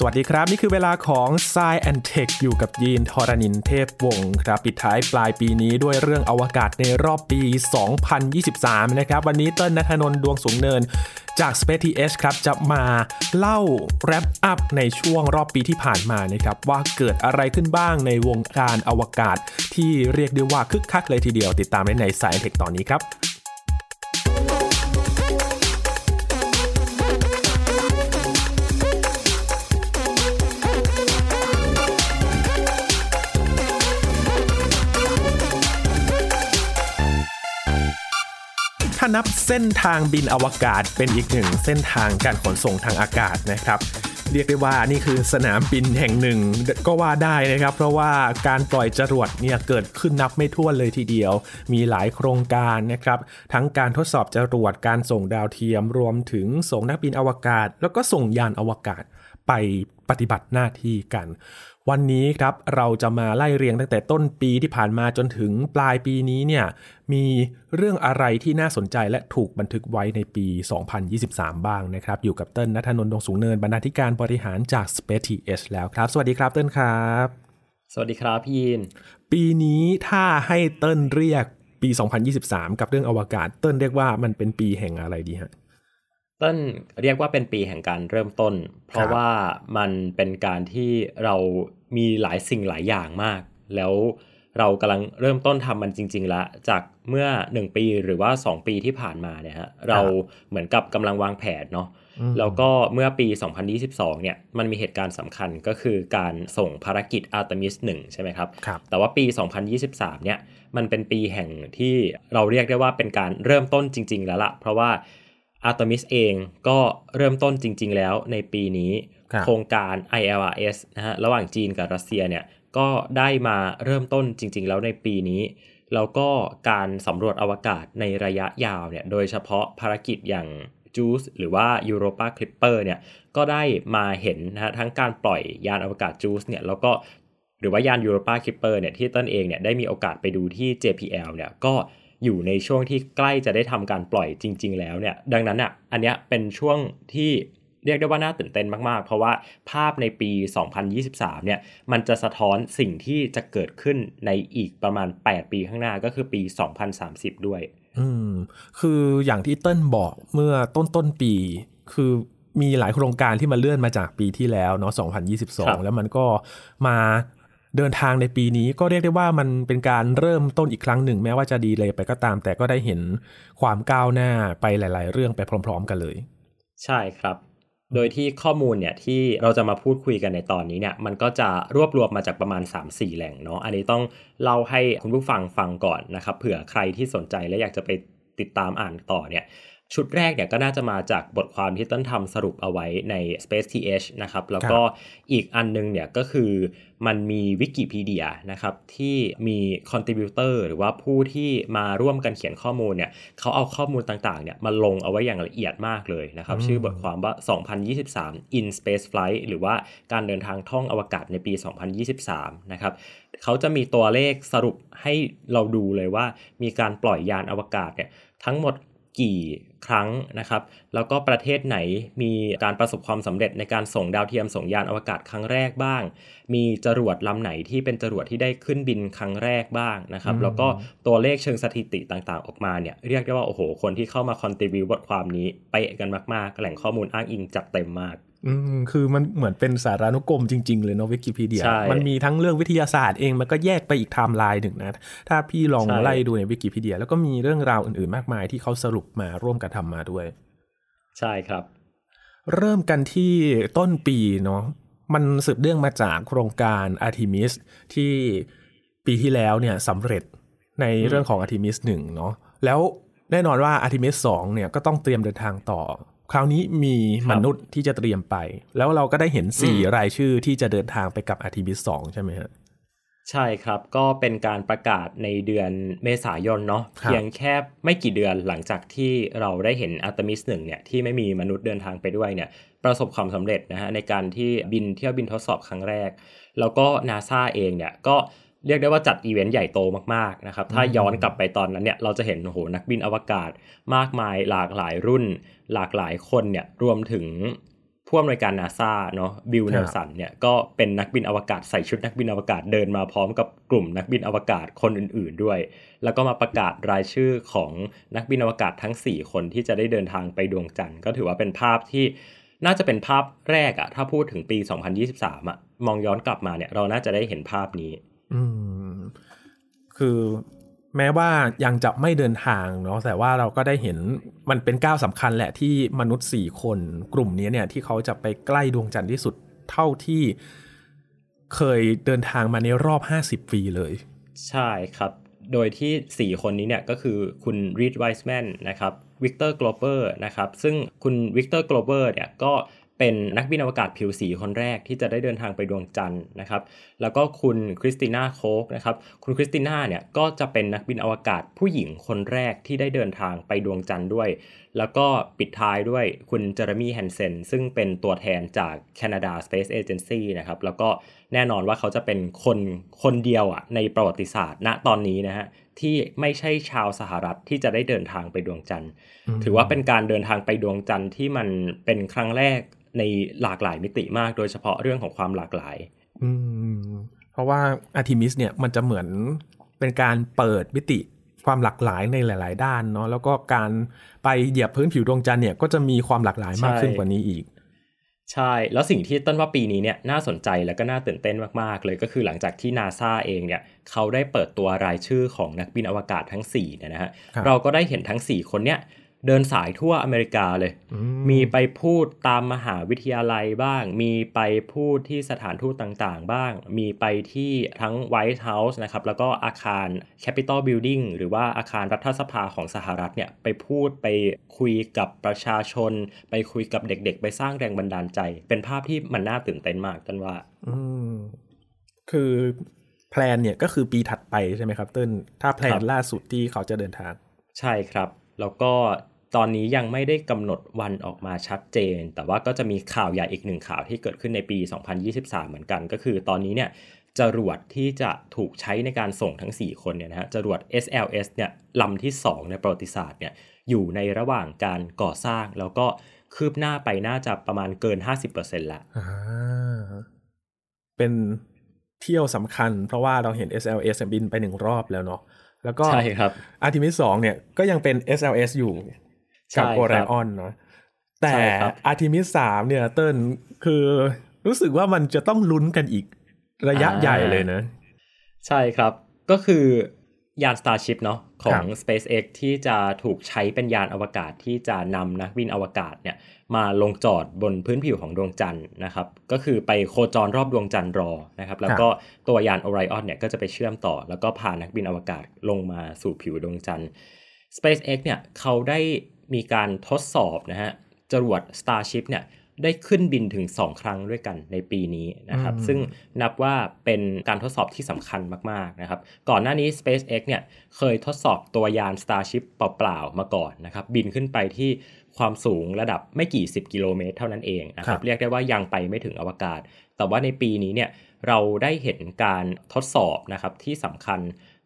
สวัสดีครับ นี่คือเวลาของ s ซแอนเทคอยู่กับยีนทอรณินเทพวงศ์ครับ ปิดท้ายปลายปีนี้ด้วยเรื่องอวกาศในรอบปี 2023 นะครับ วันนี้เติ้ลนัทนนท์ดวงสูงเนินจาก Space TH ครับ จะมาเล่าแรปอัพในช่วงรอบปีที่ผ่านมานะครับ ว่าเกิดอะไรขึ้นบ้างในวงการอวกาศ ที่เรียกได้ว่าคึกคักเลยทีเดียวติดตามได้ในสายเทคตอนนี้ครับ นับเส้นทางบินอวกาศเป็นอีกหนึ่งเส้นทางการขนส่งทางอากาศนะครับ เรียกได้ว่านี่คือสนามบินแห่งหนึ่งก็ว่าได้นะครับ เพราะว่าการปล่อยจรวดเนี่ยเกิดขึ้นนับไม่ถ้วนเลยทีเดียว มีหลายโครงการนะครับ ทั้งการทดสอบจรวดการส่งดาวเทียม รวมถึงส่งนักบินอวกาศ แล้วก็ส่งยานอวกาศไปปฏิบัติหน้าที่กัน วันนี้ครับเราจะมาไล่เรียงตั้งแต่ต้นปีที่ผ่านมาจนถึงปลายปีนี้เนี่ยมีเรื่องอะไรที่น่าสนใจและถูกบันทึกไว้ในปี 2023 บ้างนะครับ อยู่กับเติ้ลนัทนนท์ดวงสูงเนินบรรณาธิการบริหารจาก Space TH แล้วครับ สวัสดีครับเติ้ลครับ สวัสดีครับพี่ยิน ปีนี้ถ้าให้เติ้ลเรียกปี 2023 กับเรื่องอวกาศ เติ้ลเรียกว่ามันเป็นปีแห่งอะไรดีฮะเต้นเรียกว่าเป็นปีแห่งการเริ่มต้น เพราะว่ามันเป็นการที่เรา มีหลายสิ่งหลายอย่างมาก แล้วเรากำลังเริ่มต้นทำมันจริงๆแล้วจากเมื่อ 1 ปีหรือว่า 2 ปีที่ผ่านมาเนี่ยฮะเราเหมือนกับกำลังวางแผนเนาะแล้วก็เมื่อปี 2022 เนี่ย มันมีเหตุการณ์สำคัญก็คือการส่งภารกิจ Artemis 1ใช่ไหมครับครับแต่ว่าปี 2023 เนี่ย มันเป็นปีแห่งที่เราเรียกได้ว่าเป็นการเริ่มต้นจริง ๆ แล้วละเพราะว่า Artemis เองก็เริ่มต้นจริง ๆ แล้วในปีนี้ครับ โครงการ ILRS นะฮะระหว่างจีนกับรัสเซียเนี่ยก็ได้มาเริ่มต้นจริง ๆ แล้วในปีนี้ แล้วก็การสำรวจอวกาศในระยะยาวเนี่ยโดยเฉพาะภารกิจอย่าง JUICE หรือว่า Europa Clipper เนี่ยก็ได้มาเห็นนะฮะทั้งการปล่อยยานอวกาศ JUICE เนี่ยแล้วก็หรือว่ายาน Europa Clipper เนี่ยที่ต้นเองเนี่ยได้มีโอกาสไปดูที่ JPL เนี่ยก็อยู่ในช่วงที่ใกล้จะได้ทำการปล่อยจริง ๆ แล้วเนี่ยดังนั้นอะอันเนี้ยเป็นช่วงที่ เรียกได้ว่าน่าตื่นเต้นมากๆ เพราะว่าภาพในปี 2023 เนี่ยมันจะสะท้อนสิ่งที่จะเกิดขึ้นในอีกประมาณ 8 ปีข้างหน้าก็คือปี 2030 ด้วย อืม คืออย่างที่เติ้ลบอกเมื่อต้นต้นๆปี คือมีหลายโครงการที่มาเลื่อนมาจากปีที่แล้วเนาะครับ2022 แล้วมันก็มาเดินทางในปีนี้ก็เรียกได้ว่ามันเป็นการเริ่มต้นอีกครั้งหนึ่ง แม้ว่าจะดีเลยไปก็ตาม แต่ก็ได้เห็นความก้าวหน้าไปหลาย ๆ เรื่องไปพร้อม ๆ กันเลย ใช่ครับ โดยที่ข้อมูลเนี่ยที่เราจะมาพูดคุยกันในตอนนี้เนี่ยมันก็จะรวบรวมมาจากประมาณ 3-4 แหล่งเนาะอันนี้ต้องเล่าให้คุณผู้ฟังฟังก่อนนะครับเผื่อใครที่สนใจและอยากจะไปติดตามอ่านต่อเนี่ย ชุดแรกเนี่ยก็น่าจะมาจากบทความที่ต้นทำสรุปเอาไว้ใน Space TH นะครับ แล้วก็อีกอันนึงเนี่ยก็คือมันมีวิกิพีเดียนะครับ ที่มีคอนทริบิวเตอร์หรือว่าผู้ที่มาร่วมกันเขียนข้อมูลเนี่ยเขาเอาข้อมูลต่างๆเนี่ยมาลงเอาไว้อย่างละเอียดมากเลยนะครับ ชื่อบทความว่า 2023 in space flight หรือว่าการเดินทางท่องอวกาศในปี 2023 นะครับเขาจะมีตัวเลขสรุปให้เราดูเลยว่ามีการปล่อยยานอวกาศเนี่ยทั้งหมด กี่ครั้งนะครับ แล้วก็ประเทศไหนมีการประสบความสำเร็จในการส่งดาวเทียมส่งยานอวกาศครั้งแรกบ้าง มีจรวดลำไหนที่เป็นจรวดที่ได้ขึ้นบินครั้งแรกบ้างนะครับอืมแล้วก็ตัวเลขเชิงสถิติต่างๆ ออกมาเนี่ยเรียกได้ว่าโอ้โห คนที่เข้ามา contribute บทความนี้เป๊ะกันมากๆ แหล่งข้อมูลอ้างอิงจัดเต็มมาก อืมคือมันเหมือนเป็นสารานุกรมจริง ๆ เลยเนาะวิกิพีเดียใช่มันมีทั้งเรื่องวิทยาศาสตร์เองมันก็แยกไปอีกไทม์ไลน์หนึ่งนะ ถ้าพี่ลองใช่ไล่ดูในวิกิพีเดีย แล้วก็มีเรื่องราวอื่นๆมากมายที่เขาสรุปมาร่วมกันทำมาด้วย ใช่ครับ เริ่มกันที่ต้นปีเนาะมันสืบเรื่องมาจากโครงการ Artemis ที่ปีที่แล้วเนี่ยสำเร็จในเรื่องของ Artemis 1เนาะแล้วแน่นอนว่า Artemis 2เนี่ยก็ต้องเตรียมเดินทางต่อ คราวนี้มีครับมนุษย์ที่จะเตรียมไป แล้วเราก็ได้เห็น4รายชื่อที่จะเดินทางไปกับ Artemis 2ใช่ไหมฮะใช่ครับก็เป็นการประกาศในเดือนเมษายนเนาะครับเพียงแค่ไม่กี่เดือนหลังจากที่เราได้เห็นอาร์ทิมิสหนึ่งเนี่ยที่ไม่มีมนุษย์เดินทางไปด้วยเนี่ยประสบความสำเร็จนะฮะในการที่บินเที่ยวบินทดสอบครั้งแรก แล้วก็นาซาเองเนี่ยก็เรียกได้ว่าจัดอีเวนต์ใหญ่โตมากๆนะครับ ถ้าย้อนกลับไปตอนนั้นเนี่ยเราจะเห็นโอ้โหนักบินอวกาศมากมายหลากหลายรุ่น หลากหลายคนเนี่ยรวมถึงผู้อำนวยการนาซาเนาะบิลเนลสันเนี่ยก็เป็นนักบินอวกาศใส่ชุดนักบินอวกาศเดินมาพร้อมกับกลุ่มนักบินอวกาศคนอื่น ๆด้วย แล้วก็มาประกาศรายชื่อของนักบินอวกาศทั้ง 4 คนที่จะได้เดินทางไปดวงจันทร์ก็ถือว่าเป็นภาพที่น่าจะเป็นภาพแรกอะถ้าพูดถึงปี 2023อะมองย้อนกลับมาเนี่ยเราน่าจะได้เห็นภาพนี้ อืม คือแม้ว่ายังจะไม่เดินทางเนาะแต่ว่าเราก็ได้เห็นมันเป็นก้าวสำคัญแหละที่มนุษย์สี่คนกลุ่มนี้เนี่ย ที่เขาจะไปใกล้ดวงจันทร์ที่สุดเท่าที่เคยเดินทางมาในรอบ 50 ปีเลย ใช่ครับ โดยที่ 4 คนนี้เนี่ยก็คือคุณรีดไวส์แมนนะครับวิกเตอร์ โกลเวอร์นะครับ ซึ่งคุณวิกเตอร์ โกลเวอร์เนี่ยก็เป็นนักบินอวกาศผิวสีคนแรกที่จะได้เดินทางไปดวงจันทร์นะครับ แล้วก็คุณคริสติน่าโคกนะครับ คุณคริสติน่าเนี่ยก็จะเป็นนักบินอวกาศผู้หญิงคนแรกที่ได้เดินทางไปดวงจันทร์ด้วย แล้วก็ปิดท้ายด้วยคุณเจเรมี่แฮนเซนซึ่งเป็นตัวแทนจาก Canada Space Agency นะครับ แล้วก็แน่นอนว่าเขาจะเป็นคนคนเดียวอะในประวัติศาสตร์ณตอนนี้นะฮะที่ไม่ใช่ชาวสหรัฐที่จะได้เดินทางไปดวงจันทร์ ถือว่าเป็นการเดินทางไปดวงจันทร์ที่มันเป็นครั้งแรก ในหลากหลายมิติมากโดยเฉพาะเรื่องของความหลากหลาย อืม เพราะว่าอาร์ทิมิสเนี่ยมันจะเหมือนเป็นการเปิดมิติความหลากหลายในหลาย ๆ ด้านเนาะแล้วก็การไปเหยียบพื้นผิวดวงจันทร์เนี่ยก็จะมีความหลากหลายมากขึ้นกว่านี้อีก ใช่ แล้วสิ่งที่ต้นว่าปีนี้เนี่ยน่าสนใจแล้วก็น่าตื่นเต้นมาก ๆ เลยก็คือหลังจากที่นาซาเองเนี่ยเขาได้เปิดตัวรายชื่อของนักบินอวกาศทั้ง4เนี่ยนะฮะครับเราก็ได้เห็นทั้ง 4 คนเนี่ย เดินสายทั่วอเมริกาเลย มีไปพูดตามมหาวิทยาลัยบ้าง มีไปพูดที่สถานทูตต่างๆ บ้าง มีไปที่ทั้ง White House นะครับ แล้วก็อาคาร Capitol Building หรือว่าอาคารรัฐสภาของสหรัฐเนี่ยไปพูดไปคุยกับประชาชน ไปคุยกับเด็กๆ ไปสร้างแรงบันดาลใจ เป็นภาพที่มันน่าตื่นเต้นมากตันว่า อืมคือแพลนเนี่ยก็คือปีถัดไปใช่ไหมครับเติ้ลถ้าแพลครันบล่าสุดที่เขาจะเดินทาง ใช่ครับ แล้วก็ตอนนี้ยังไม่ได้กำหนดวันออกมาชัดเจน แต่ว่าก็จะมีข่าวใหญ่อีกหนึ่งข่าวที่เกิดขึ้นในปี 2023 เหมือนกัน ก็คือตอนนี้เนี่ยจรวดที่จะถูกใช้ในการส่งทั้ง 4 คนเนี่ยนะฮะจรวด SLS เนี่ยลำที่ 2 ในประวัติศาสตร์เนี่ยอยู่ในระหว่างการก่อสร้าง แล้วก็คืบหน้าไปน่าจะประมาณเกิน 50%แล้วอ่าเป็นเที่ยวสำคัญ เพราะว่าเราเห็น SLS บินไปหนึ่งรอบแล้วเนาะ แล้วก็ใช่ครับอาร์ทิมิสสองเนี่ยก็ยังเป็น SLS อยู่ใช่กับครับ Orion เนาะแต่ใช่ครับอาร์ทิมิสสามเนี่ยเติ้ลคือรู้สึกว่ามันจะต้องลุ้นกันอีกระยะใหญ่เลยนะ ใช่ครับก็คือ ยาน Starship เนาะของครับ SpaceX ที่จะถูกใช้เป็นยานอวกาศที่จะนำนักบินอวกาศเนี่ยมาลงจอดบนพื้นผิวของดวงจันทร์นะครับ ก็คือไปโคจรรอบดวงจันทร์รอนะครับ แล้วก็ตัวยาน Orion เนี่ยก็จะไปเชื่อมต่อ แล้วก็พานักบินอวกาศลงมาสู่ผิวดวงจันทร์ SpaceX เนี่ยเขาได้มีการทดสอบนะฮะจรวด Starship เนี่ย ได้ขึ้นบินถึง 2 ครั้งด้วยกันในปีนี้นะครับอืมซึ่งนับว่าเป็นการทดสอบที่สำคัญมากๆนะครับ ก่อนหน้านี้ SpaceX เนี่ยเคยทดสอบตัวยาน Starship เปล่าๆมาก่อนนะครับ บินขึ้นไปที่ความสูงระดับไม่กี่ 10 กิโลเมตรเท่านั้นเองนะคครัรับบเรียกได้ว่ายังไปไม่ถึงอวกาศ แต่ว่าในปีนี้เนี่ยเราได้เห็นการทดสอบนะครับที่สำคัญ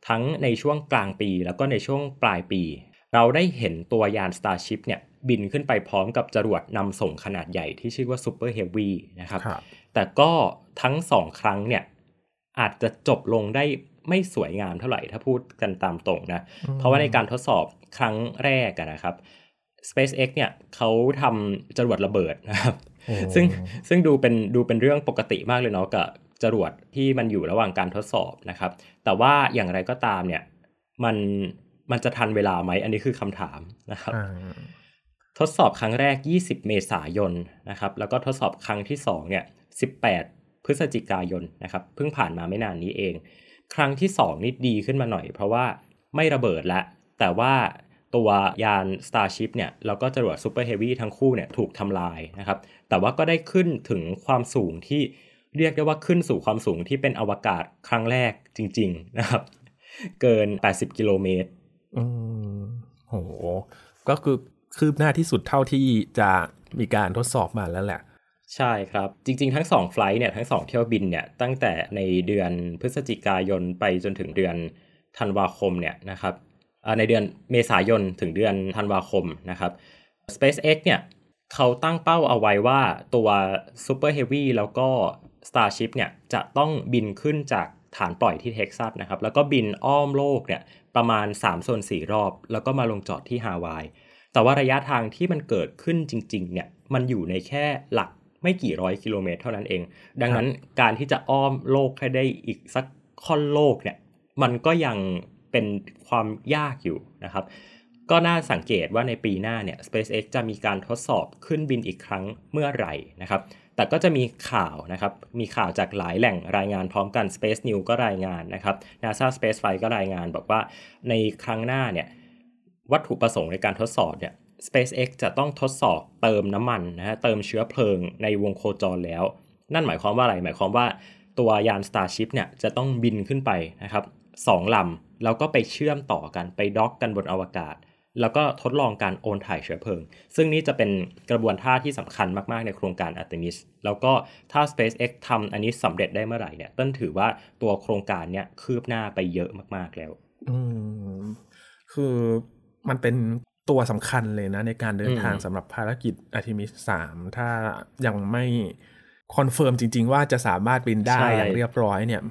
ทั้งในช่วงกลางปีแล้วก็ในช่วงปลายปี เราได้เห็นตัวยาน Starship เนี่ยบินขึ้นไปพร้อมกับจรวดนำส่งขนาดใหญ่ที่ชื่อว่า Super Heavy นะครับครับแต่ก็ทั้งสองครั้งเนี่ยอาจจะจบลงได้ไม่สวยงามเท่าไหร่ถ้าพูดกันตามตรงนะ เพราะว่าในการทดสอบครั้งแรกอะนะครับ SpaceX เนี่ยเขาทำจรวดระเบิดนะครับโอ้ซึ่งซึ่งดูเป็นดูเป็นเรื่องปกติมากเลยเนาะกับจรวดที่มันอยู่ระหว่างการทดสอบนะครับ แต่ว่าอย่างไรก็ตามเนี่ยมัน มันจะทันเวลาไหม อันนี้คือคำถามนะครับอ่าทดสอบครั้งแรก 20 เมษายนนะครับ แล้วก็ทดสอบครั้งที่2เนี่ย 18 พฤศจิกายนนะครับ เพิ่งผ่านมาไม่นานนี้เอง ครั้งที่ 2 นี่ดีขึ้นมาหน่อย เพราะว่าไม่ระเบิดละ แต่ว่าตัวยาน Starship เนี่ย แล้วก็จรวด Super Heavy ทั้งคู่เนี่ยถูกทำลายนะครับ แต่ว่าก็ได้ขึ้นถึงความสูงที่เรียกได้ว่าขึ้นสู่ความสูงที่เป็นอวกาศครั้งแรกจริง ๆ นะครับ เกิน 80 กิโลเมตร อืมโห ก็คือคืบหน้าที่สุดเท่าที่จะมีการทดสอบมาแล้วแหละ ใช่ครับ จริง ๆ ทั้งสองไฟล์เนี่ยทั้งสองเที่ยวบินเนี่ยตั้งแต่ในเดือนพฤศจิกายนไปจนถึงเดือนธันวาคมเนี่ยนะครับในเดือนเมษายนถึงเดือนธันวาคมนะครับ SpaceX เนี่ยเขาตั้งเป้าเอาไว้ว่าตัว Super Heavy แล้วก็ Starship เนี่ยจะต้องบินขึ้นจากฐานปล่อยที่เท็กซัสนะครับ แล้วก็บินอ้อมโลกเนี่ย ประมาณ3ส่วน4รอบ แล้วก็มาลงจอดที่ฮาวาย แต่ว่าระยะทางที่มันเกิดขึ้นจริง ๆ เนี่ย มันอยู่ในแค่หลักไม่กี่ร้อยกิโลเมตรเท่านั้นเอง ดังนั้นการที่จะอ้อมโลกให้ได้อีกสักค่อนโลกเนี่ย มันก็ยังเป็นความยากอยู่นะครับ ก็น่าสังเกตว่าในปีหน้าเนี่ย SpaceX จะมีการทดสอบขึ้นบินอีกครั้งเมื่อไหร่นะครับ แต่ก็จะมีข่าวนะครับ มีข่าวจากหลายแหล่งรายงานพร้อมกัน Space News ก็รายงานนะครับ NASA Space Flight ก็รายงานบอกว่าในครั้งหน้าเนี่ยวัตถุประสงค์ในการทดสอบเนี่ย SpaceX จะต้องทดสอบเติมน้ำมันนะฮะเติมเชื้อเพลิงในวงโคจรแล้ว นั่นหมายความว่าอะไร หมายความว่าตัวยาน Starship เนี่ยจะต้องบินขึ้นไปนะครับสองลำแล้วก็ไปเชื่อมต่อกันไปด็อกกันบนอวกาศ แล้วก็ทดลองการโอนถ่ายเชื้อเพลิง ซึ่งนี่จะเป็นกระบวนท่าที่สำคัญมากๆในโครงการ Artemis แล้วก็ถ้า SpaceX ทำอันนี้สำเร็จได้เมื่อไหร่เนี่ยต้นถือว่าตัวโครงการเนี่ยคืบหน้าไปเยอะมากๆแล้ว อืมคือมันเป็นตัวสำคัญเลยนะในการเดินทางสำหรับภารกิจ Artemis 3ถ้ายังไม่คอนเฟิร์มจริง ๆ ว่าจะสามารถบินได้ใช่อย่างเรียบร้อยเนี่ย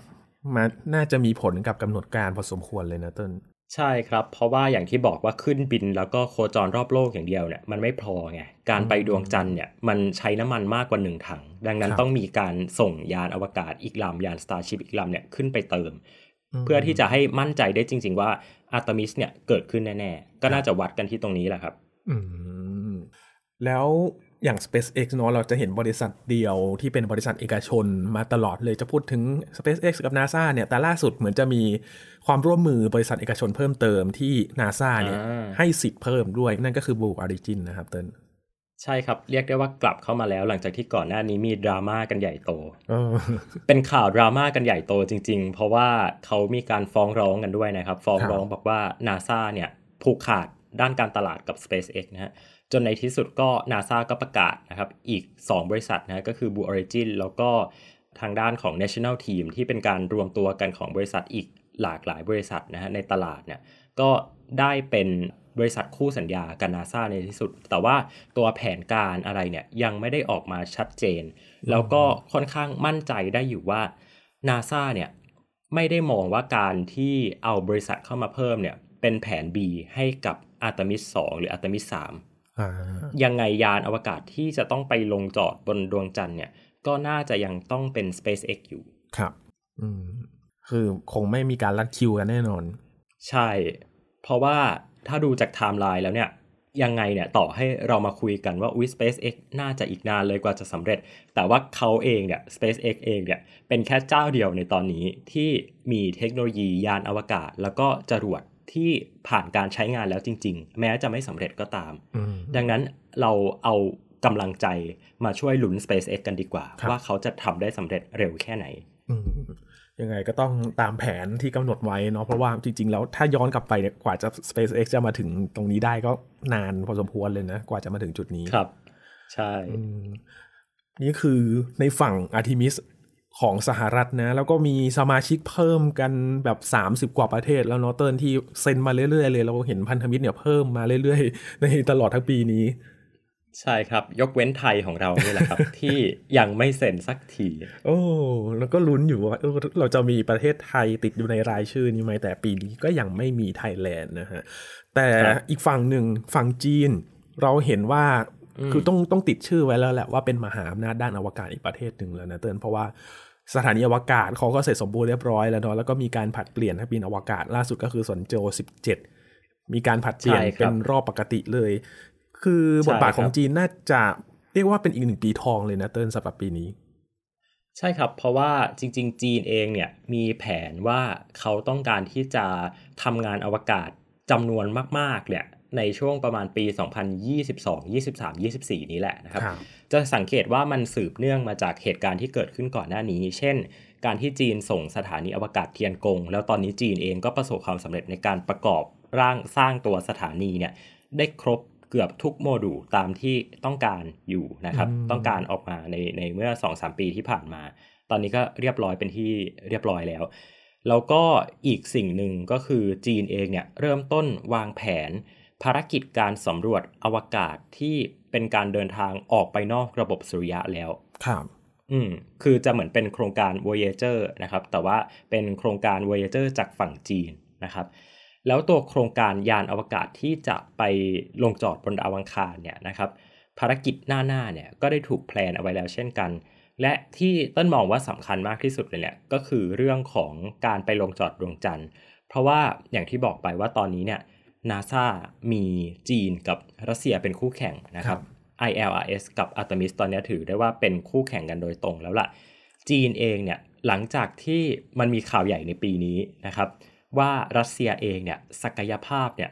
มันน่าจะมีผลกับกำหนดการพอสมควรเลยนะต้น ใช่ครับ เพราะว่าอย่างที่บอกว่าขึ้นบินแล้วก็โคจรรอบโลกอย่างเดียวเนี่ยมันไม่พอไง การไปดวงจันทร์เนี่ยมันใช้น้ำมันมากกว่าหนึ่งถัง ดังนั้นครับต้องมีการส่งยานอวกาศอีกลำยาน Starship อีกลำเนี่ยขึ้นไปเติมเพื่อที่จะให้มั่นใจได้จริง ๆ ว่า Artemis เนี่ยเกิดขึ้นแน่ ๆ ก็น่าจะวัดกันที่ตรงนี้แหละครับ อืมแล้ว อย่าง SpaceX เนอะเราจะเห็นบริษัทเดียวที่เป็นบริษัทเอกชนมาตลอดเลยจะพูดถึง SpaceX กับ NASA เนี่ย แต่ล่าสุดเหมือนจะมีความร่วมมือบริษัทเอกชนเพิ่มเติมที่ NASA เนี่ยอ่าให้สิทธิ์เพิ่มด้วยนั่นก็คือ Blue Origin นะครับเติ้ลใช่ครับ เรียกได้ว่ากลับเข้ามาแล้ว หลังจากที่ก่อนหน้านี้มีดราม่ากันใหญ่โตเออเป็นข่าวดราม่ากันใหญ่โตจริง ๆ เพราะว่าเขามีการฟ้องร้องกันด้วยนะครับ ฟ้องร้องบอกว่า NASA เนี่ยผูกขาดด้านการตลาดกับ SpaceX นะฮะ จนในที่สุดก็ NASA ก็ประกาศนะครับ อีก 2 บริษัทนะก็คือ Blue Origin แล้วก็ทางด้านของ National Team ที่เป็นการรวมตัวกันของบริษัทอีกหลากหลายบริษัทนะฮะในตลาดเนี่ยก็ได้เป็นบริษัทคู่สัญญากับ NASA ในที่สุด แต่ว่าตัวแผนการอะไรเนี่ยยังไม่ได้ออกมาชัดเจน แล้วก็ค่อนข้างมั่นใจได้อยู่ว่า NASA เนี่ยไม่ได้มองว่าการที่เอาบริษัทเข้ามาเพิ่มเนี่ยเป็นแผน B ให้กับ Artemis 2หรือ Artemis 3 ยังไงยานอวกาศที่จะต้องไปลงจอดบนดวงจันทร์เนี่ย ก็น่าจะยังต้องเป็น SpaceX อยู่ ครับ อืม คือคงไม่มีการลัดคิวกันแน่นอน ใช่ เพราะว่าถ้าดูจากไทม์ไลน์แล้วเนี่ย ยังไงเนี่ยต่อให้เรามาคุยกันว่าอุ้ย SpaceX น่าจะอีกนานเลยกว่าจะสำเร็จ แต่ว่าเขาเองเนี่ย SpaceX เองเนี่ย เป็นแค่เจ้าเดียวในตอนนี้ที่มีเทคโนโลยียานอวกาศ แล้วก็จรวด ที่ผ่านการใช้งานแล้วจริง ๆ แม้จะไม่สำเร็จก็ตามอืมดังนั้นเราเอากำลังใจมาช่วยลุ้น SpaceX กันดีกว่าครับว่าเขาจะทำได้สำเร็จเร็วแค่ไหนอืมยังไงก็ต้องตามแผนที่กำหนดไว้เนาะเพราะว่าจริง ๆ แล้วถ้าย้อนกลับไปเนี่ยกว่าจะ SpaceX จะมาถึงตรงนี้ได้ก็นานพอสมควรเลยนะ กว่าจะมาถึงจุดนี้ครับ ใช่อืมนี่คือในฝั่งอาร์ทิมิส ของสหรัฐนะ แล้วก็มีสมาชิกเพิ่มกันแบบ 30 กว่าประเทศแล้วเนาะเติร์นที่เซ็นมาเรื่อยๆเลย เราเห็นพันธมิตรเนี่ยเพิ่มมาเรื่อยๆ ในตลอดทั้งปีนี้ ใช่ครับ ยกเว้นไทยของเรานี่แหละครับ ที่ยังไม่เซ็นสักที โอ้แล้วก็ลุ้นอยู่ว่าเออเราจะมีประเทศไทยติดอยู่ในรายชื่อนี้ไหมแต่ปีนี้ก็ยังไม่มีไทยแลนด์นะฮะแต่ครับอีกฝั่งหนึ่งฝั่งจีน เราเห็นว่าอืม คือต้องต้องติดชื่อไว้แล้วแหละว่าเป็นมหาอำนาจด้านอวกาศอีกประเทศหนึ่งแล้วนะเติ้ลเพราะว่าสถานีอวกาศเขาก็เสร็จสมบูรณ์เรียบร้อยแล้วเนาะแล้วก็มีการผัดเปลี่ยนให้บินอวกาศล่าสุดก็คือสนโจ17 มีการผัดเปลี่ยนใช่ครับเป็นรอบปกติเลย คือบทบาทใช่ครับของจีนน่าจะเรียกว่าเป็นอีกหนึ่งปีทองเลยนะเติ้ลสำหรับปีนี้ ใช่ครับ เพราะว่าจริง ๆ จีนเองเนี่ยมีแผนว่าเขาต้องการที่จะทำงานอวกาศจำนวนมากๆเนี่ย ในช่วงประมาณปี 2022 23 24 นี้แหละนะครับครับจะสังเกตว่ามันสืบเนื่องมาจากเหตุการณ์ที่เกิดขึ้นก่อนหน้านี้ เช่น การที่จีนส่งสถานีอวกาศเทียนกง แล้วตอนนี้จีนเองก็ประสบความสำเร็จในการประกอบร่างสร้างตัวสถานีเนี่ยได้ครบเกือบทุกโมดูลตามที่ต้องการอยู่นะครับอืมต้องการออกมาในในเมื่อ 2-3 ปีที่ผ่านมา ตอนนี้ก็เรียบร้อยเป็นที่เรียบร้อยแล้วแล้วก็อีกสิ่งหนึ่งก็คือจีนเองเนี่ยเริ่มต้นวางแผน ภารกิจการสำรวจอวกาศที่เป็นการเดินทางออกไปนอกระบบสุริยะแล้ว ครับ อืม คือจะเหมือนเป็นโครงการ Voyager นะครับ แต่ว่าเป็นโครงการ Voyager จากฝั่งจีนนะครับ แล้วตัวโครงการยานอวกาศที่จะไปลงจอดบนดาวอังคารเนี่ยนะครับ ภารกิจหน้าๆเนี่ยก็ได้ถูกแพลนเอาไว้แล้วเช่นกัน และที่ต้นมองว่าสำคัญมากที่สุดเลยเนี่ยก็คือเรื่องของการไปลงจอดดวงจันทร์ เพราะว่าอย่างที่บอกไปว่าตอนนี้เนี่ย นาซามีจีนกับรัสเซียเป็นคู่แข่งนะครับ ILRS กับ Artemis ตอนนี้ถือได้ว่าเป็นคู่แข่งกันโดยตรงแล้วล่ะ จีนเองเนี่ยหลังจากที่มันมีข่าวใหญ่ในปีนี้นะครับ ว่ารัสเซียเองเนี่ยศักยภาพเนี่ย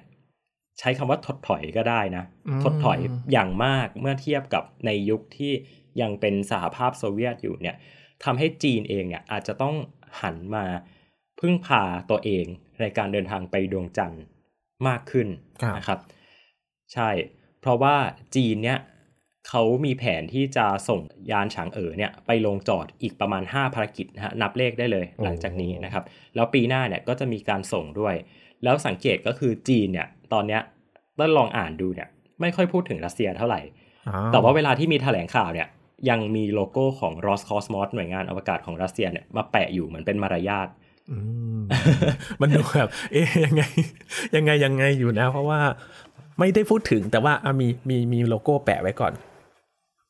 ใช้คำว่าถดถอยก็ได้นะอืมถดถอยอย่างมากเมื่อเทียบกับในยุคที่ยังเป็นสหภาพโซเวียตอยู่เนี่ยทำให้จีนเองเนี่ยอาจจะต้องหันมาพึ่งพาตัวเองในการเดินทางไปดวงจันทร์ มากขึ้นครับนะครับ ใช่ เพราะว่าจีนเนี่ยเขามีแผนที่จะส่งยานฉางเอ๋อเนี่ยไปลงจอดอีกประมาณ 5 ภารกิจนะฮะนับเลขได้เลยหลังจากนี้นะครับ แล้วปีหน้าเนี่ยก็จะมีการส่งด้วย แล้วสังเกตก็คือจีนเนี่ยตอนเนี้ยต้นลองอ่านดูเนี่ยไม่ค่อยพูดถึงรัสเซียเท่าไหร่อ๋อแต่ว่าเวลาที่มีแถลงข่าวเนี่ยยังมีโลโก้ของ Roscosmos หน่วยงานอวกาศของรัสเซียเนี่ยมาแปะอยู่เหมือนเป็นมารยาทอื มมันดูแบบเอ๊ยยังไง ยังไงยังไงอยู่นะ เพราะว่าไม่ได้พูดถึงแต่ว่าอะมีมีมีโลโก้แปะไว้ก่อน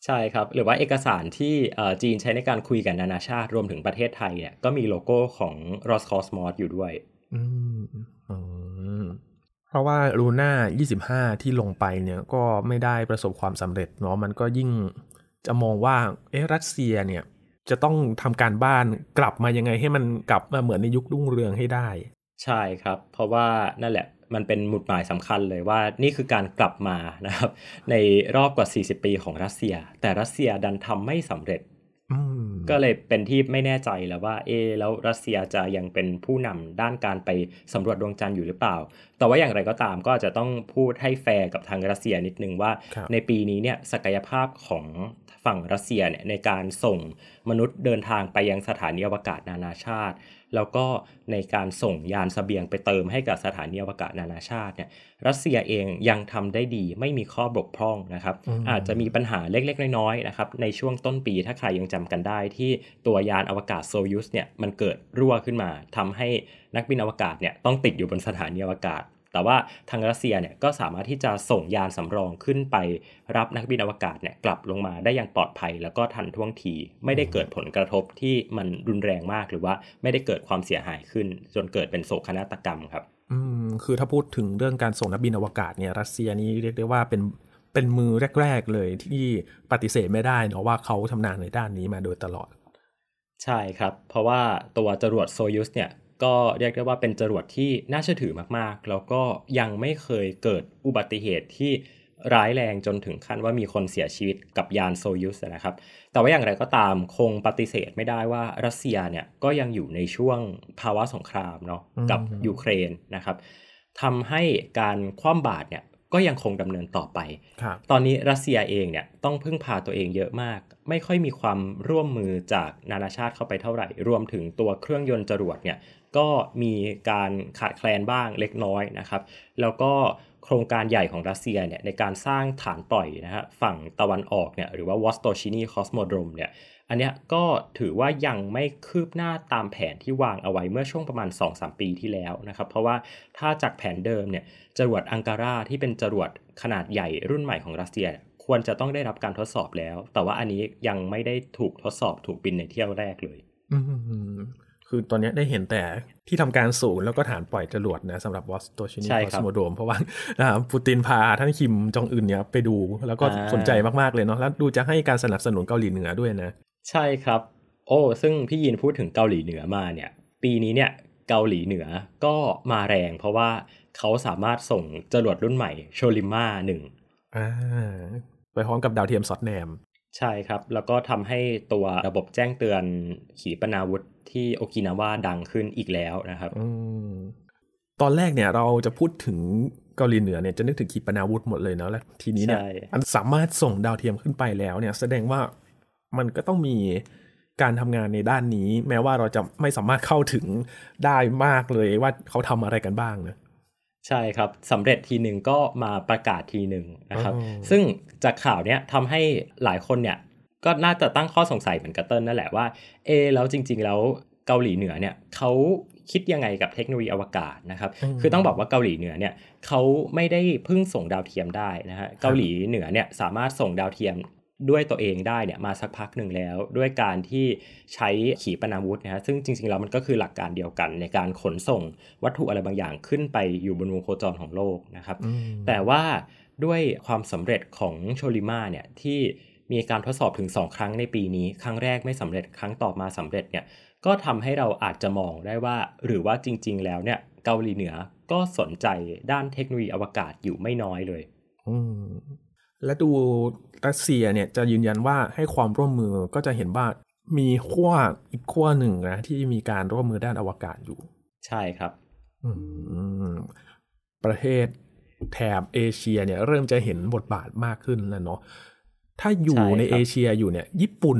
ใช่ครับ หรือว่าเอกสารที่เอ่อจีนใช้ในการคุยกับนานาชาติรวมถึงประเทศไทยเนี่ยก็มีโลโก้ของ Roscosmos อยู่ด้วย อืมอืมเพราะว่าลูน่า25 ที่ลงไปเนี่ยก็ไม่ได้ประสบความสำเร็จเนาะมันก็ยิ่งจะมองว่าเอ๊ะรัสเซียเนี่ย จะต้องทำการบ้านกลับมายังไงให้มันกลับมาเหมือนในยุครุ่งเรืองให้ได้ ใช่ครับ เพราะว่านั่นแหละมันเป็นหมุดหมายสำคัญเลยว่านี่คือการกลับมานะครับ ในรอบกว่า 40 ปีของรัสเซีย แต่รัสเซียดันทำไม่สำเร็จอืมก็เลยเป็นที่ไม่แน่ใจแล้วว่า เอะแล้วรัสเซียจะยังเป็นผู้นำด้านการไปสำรวจดวงจันทร์อยู่หรือเปล่า แต่ว่าอย่างไรก็ตามก็อาจจะต้องพูดให้แฟร์กับทางรัสเซียนิดนึงว่าครับในปีนี้เนี่ยศักยภาพของฝั่งรัสเซียเนี่ยในการส่งมนุษย์เดินทางไปยังสถานีอวกาศนานาชาติ แล้วก็ในการส่งยานเสบียงไปเติมให้กับสถานีอวกาศนานาชาติเนี่ยรัสเซียเองยังทำได้ดีไม่มีข้อบกพร่องนะครับอืมอาจจะมีปัญหาเล็กๆ น้อยๆนะครับในช่วงต้นปีถ้าใครยังจำกันได้ที่ตัวยานอวกาศโซยุสเนี่ยมันเกิดรั่วขึ้นมาทำให้นักบินอวกาศเนี่ยต้องติดอยู่บนสถานีอวกาศ แต่ว่าทางรัสเซียเนี่ยก็สามารถที่จะส่งยานสำรองขึ้นไป รับนักบินอวกาศเนี่ยกลับลงมาได้อย่างปลอดภัย แล้วก็ทันท่วงที ไม่ได้เกิดผลกระทบที่มันรุนแรงมากหรือว่าไม่ได้เกิดความเสียหายขึ้น จนเกิดเป็นโศกนาฏกรรมครับอืมคือถ้าพูดถึงเรื่องการส่งนักบินอวกาศเนี่ยรัสเซียนี่เรียกได้ว่าเป็นเป็นมือแรก ๆ เลยที่ปฏิเสธไม่ได้เนาะว่าเขาชำนาญในด้านนี้มาโดยตลอด ใช่ครับ เพราะว่าตัวจรวดโซยุสเนี่ย ก็เรียกได้ว่าเป็นจรวดที่น่าเชื่อถือมากๆ แล้วก็ยังไม่เคยเกิดอุบัติเหตุที่ร้ายแรงจนถึงขั้นว่ามีคนเสียชีวิตกับยานโซยุสนะครับ แต่ว่าอย่างไรก็ตามคงปฏิเสธไม่ได้ว่ารัสเซียเนี่ยก็ยังอยู่ในช่วงภาวะสงครามเนาะกับอืมยูเครนนะครับทำให้การคว่ำบาตรเนี่ย ก็ยังคงดำเนินต่อไปครับตอนนี้รัสเซียเองเนี่ยต้องพึ่งพาตัวเองเยอะมาก ไม่ค่อยมีความร่วมมือจากนานาชาติเข้าไปเท่าไหร่ รวมถึงตัวเครื่องยนต์จรวดเนี่ยก็มีการขาดแคลนบ้างเล็กน้อยนะครับ แล้วก็ โครงการใหญ่ของรัสเซียเนี่ยในการสร้างฐานปล่อยนะฮะฝั่งตะวันออกเนี่ยหรือว่า Vostochny Cosmodrome เนี่ยอันเนี้ยก็ถือว่ายังไม่คืบหน้าตามแผนที่วางเอาไว้เมื่อช่วงประมาณ 2-3 ปีที่แล้วนะครับ เพราะว่าถ้าจากแผนเดิมเนี่ยจรวดอังการาที่เป็นจรวดขนาดใหญ่รุ่นใหม่ของรัสเซียเนี่ยควรจะต้องได้รับการทดสอบแล้ว แต่ว่าอันนี้ยังไม่ได้ถูกทดสอบถูกบินในเที่ยวแรกเลยอืม คือตอนเนี้ยได้เห็นแต่ที่ทำการศูนย์แล้วก็ฐานปล่อยจรวดนะสำหรับวอสโตชินีใช่คคอรัสบโมโดม เพราะว่าอ่าปูตินพาท่านคิมจองอึนเนี่ยไปดูแล้วก็อ่าสนใจมาก ๆ เลยเนาะแล้วดูจะให้การสนับสนุนเกาหลีเหนือด้วยนะ ใช่ครับ โอ้ซึ่งพี่ยินพูดถึงเกาหลีเหนือมาเนี่ย ปีนี้เนี่ยเกาหลีเหนือก็มาแรง เพราะว่าเขาสามารถส่งจรวดรุ่นใหม่โชลิมาหนึ่งอ่าไปพร้อมกับดาวเทียมสอดแนม ใช่ครับ แล้วก็ทำให้ตัวระบบแจ้งเตือนขีปนาวุธที่โอกินาวาดังขึ้นอีกแล้วนะครับอืมตอนแรกเนี่ยเราจะพูดถึงเกาหลีเหนือเนี่ยจะนึกถึงขีปนาวุธหมดเลยเนาะแล้วทีนี้เนี่ยใช่มันสามารถส่งดาวเทียมขึ้นไปแล้วเนี่ย แสดงว่ามันก็ต้องมีการทำงานในด้านนี้ แม้ว่าเราจะไม่สามารถเข้าถึงได้มากเลยว่าเขาทำอะไรกันบ้างนะ ใช่ครับสำเร็จทีหนึ่งก็มาประกาศทีหนึ่งนะครับ ซึ่งจากข่าวเนี้ยทำให้หลายคนเนี่ยก็น่าจะตั้งข้อสงสัยเหมือนกับเติ้ลนั่นแหละว่าเอแล้วจริง ๆ แล้วเกาหลีเหนือเนี่ยเขาคิดยังไงกับเทคโนโลยีอวกาศนะครับ คือต้องบอกว่าเกาหลีเหนือเนี่ยเขาไม่ได้พึ่งส่งดาวเทียมได้นะฮะ เกาหลีเหนือเนี่ยสามารถส่งดาวเทียม ด้วยตัวเองได้เนี่ยมาสักพักหนึ่งแล้ว ด้วยการที่ใช้ขีปนาวุธนะฮะซึ่งจริงๆแล้วมันก็คือหลักการเดียวกันในการขนส่งวัตถุอะไรบางอย่างขึ้นไปอยู่บนวงโคจรของโลกนะครับ แต่ว่าด้วยความสำเร็จของโชลิมาเนี่ยที่มีการทดสอบถึง 2 ครั้งในปีนี้ ครั้งแรกไม่สำเร็จครั้งต่อมาสำเร็จเนี่ยก็ทำให้เราอาจจะมองได้ว่า หรือว่าจริง ๆ แล้วเนี่ยเกาหลีเหนือก็สนใจด้านเทคโนโลยีอวกาศอยู่ไม่น้อยเลย อืม และดูรัสเซียเนี่ยจะยืนยันว่าให้ความร่วมมือก็จะเห็นว่ามีขั้วอีกขั้วหนึ่งนะที่มีการร่วมมือด้านอวกาศอยู่ ใช่ครับอืมประเทศแถบเอเชียเนี่ยเริ่มจะเห็นบทบาทมากขึ้นแล้วเนาะถ้าอยู่ในเอเชียอยู่เนี่ย ญี่ปุ่น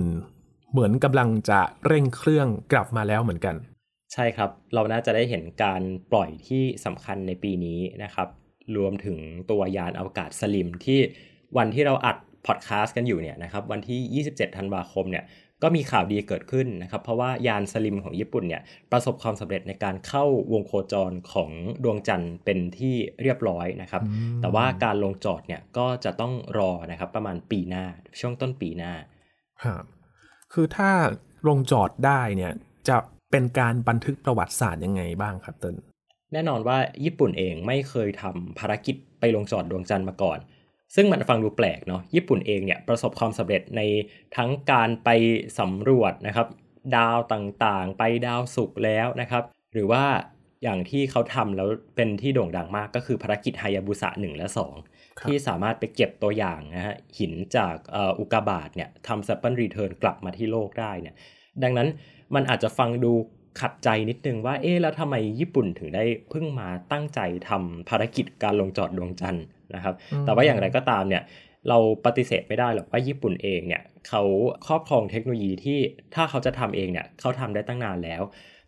เหมือนกำลังจะเร่งเครื่องกลับมาแล้วเหมือนกัน ใช่ครับ เราน่าจะได้เห็นการปล่อยที่สำคัญในปีนี้นะครับ รวมถึงตัวยานอวกาศสลิมที่ วันที่เราอัดพอดแคสต์กันอยู่เนี่ยนะครับวันที่ 27 ธันวาคมเนี่ยก็มีข่าวดีเกิดขึ้นนะครับเพราะว่ายานสลิมของญี่ปุ่นเนี่ยประสบความสำเร็จในการเข้าวงโคจรของดวงจันทร์เป็นที่เรียบร้อยนะครับ แต่ว่าการลงจอดเนี่ยก็จะต้องรอนะครับประมาณปีหน้าช่วงต้นปีหน้าครับคือถ้าลงจอดได้เนี่ยจะเป็นการบันทึกประวัติศาสตร์ยังไงบ้างครับเติ้ลแน่นอนว่าญี่ปุ่นเองไม่เคยทำภารกิจไปลงจอดดวงจันทร์มาก่อน ซึ่งมันฟังดูแปลกเนาะญี่ปุ่นเองเนี่ยประสบความสำเร็จในทั้งการไปสำรวจนะครับ ดาวต่างๆ ไปดาวศุกร์แล้วนะครับ หรือว่าอย่างที่เขาทำแล้วเป็นที่โด่งดังมากก็คือภารกิจไฮยาบุสะ1และ 2 ที่สามารถไปเก็บตัวอย่างนะฮะหินจากอุกกาบาตเนี่ยทำ sample return กลับมาที่โลกได้เนี่ยดังนั้นมันอาจจะฟังดูขัดใจนิดนึงว่าเอ๊แล้วทำไมญี่ปุ่นถึงได้เพิ่งมาตั้งใจทำภารกิจการลงจอดดวงจันทร์ นะครับ แต่ว่าอย่างไรก็ตามเนี่ยเราปฏิเสธไม่ได้หรอกว่าญี่ปุ่นเองเนี่ยเขาครอบครองเทคโนโลยีที่ถ้าเขาจะทำเองเนี่ยเขาทำได้ตั้งนานแล้ว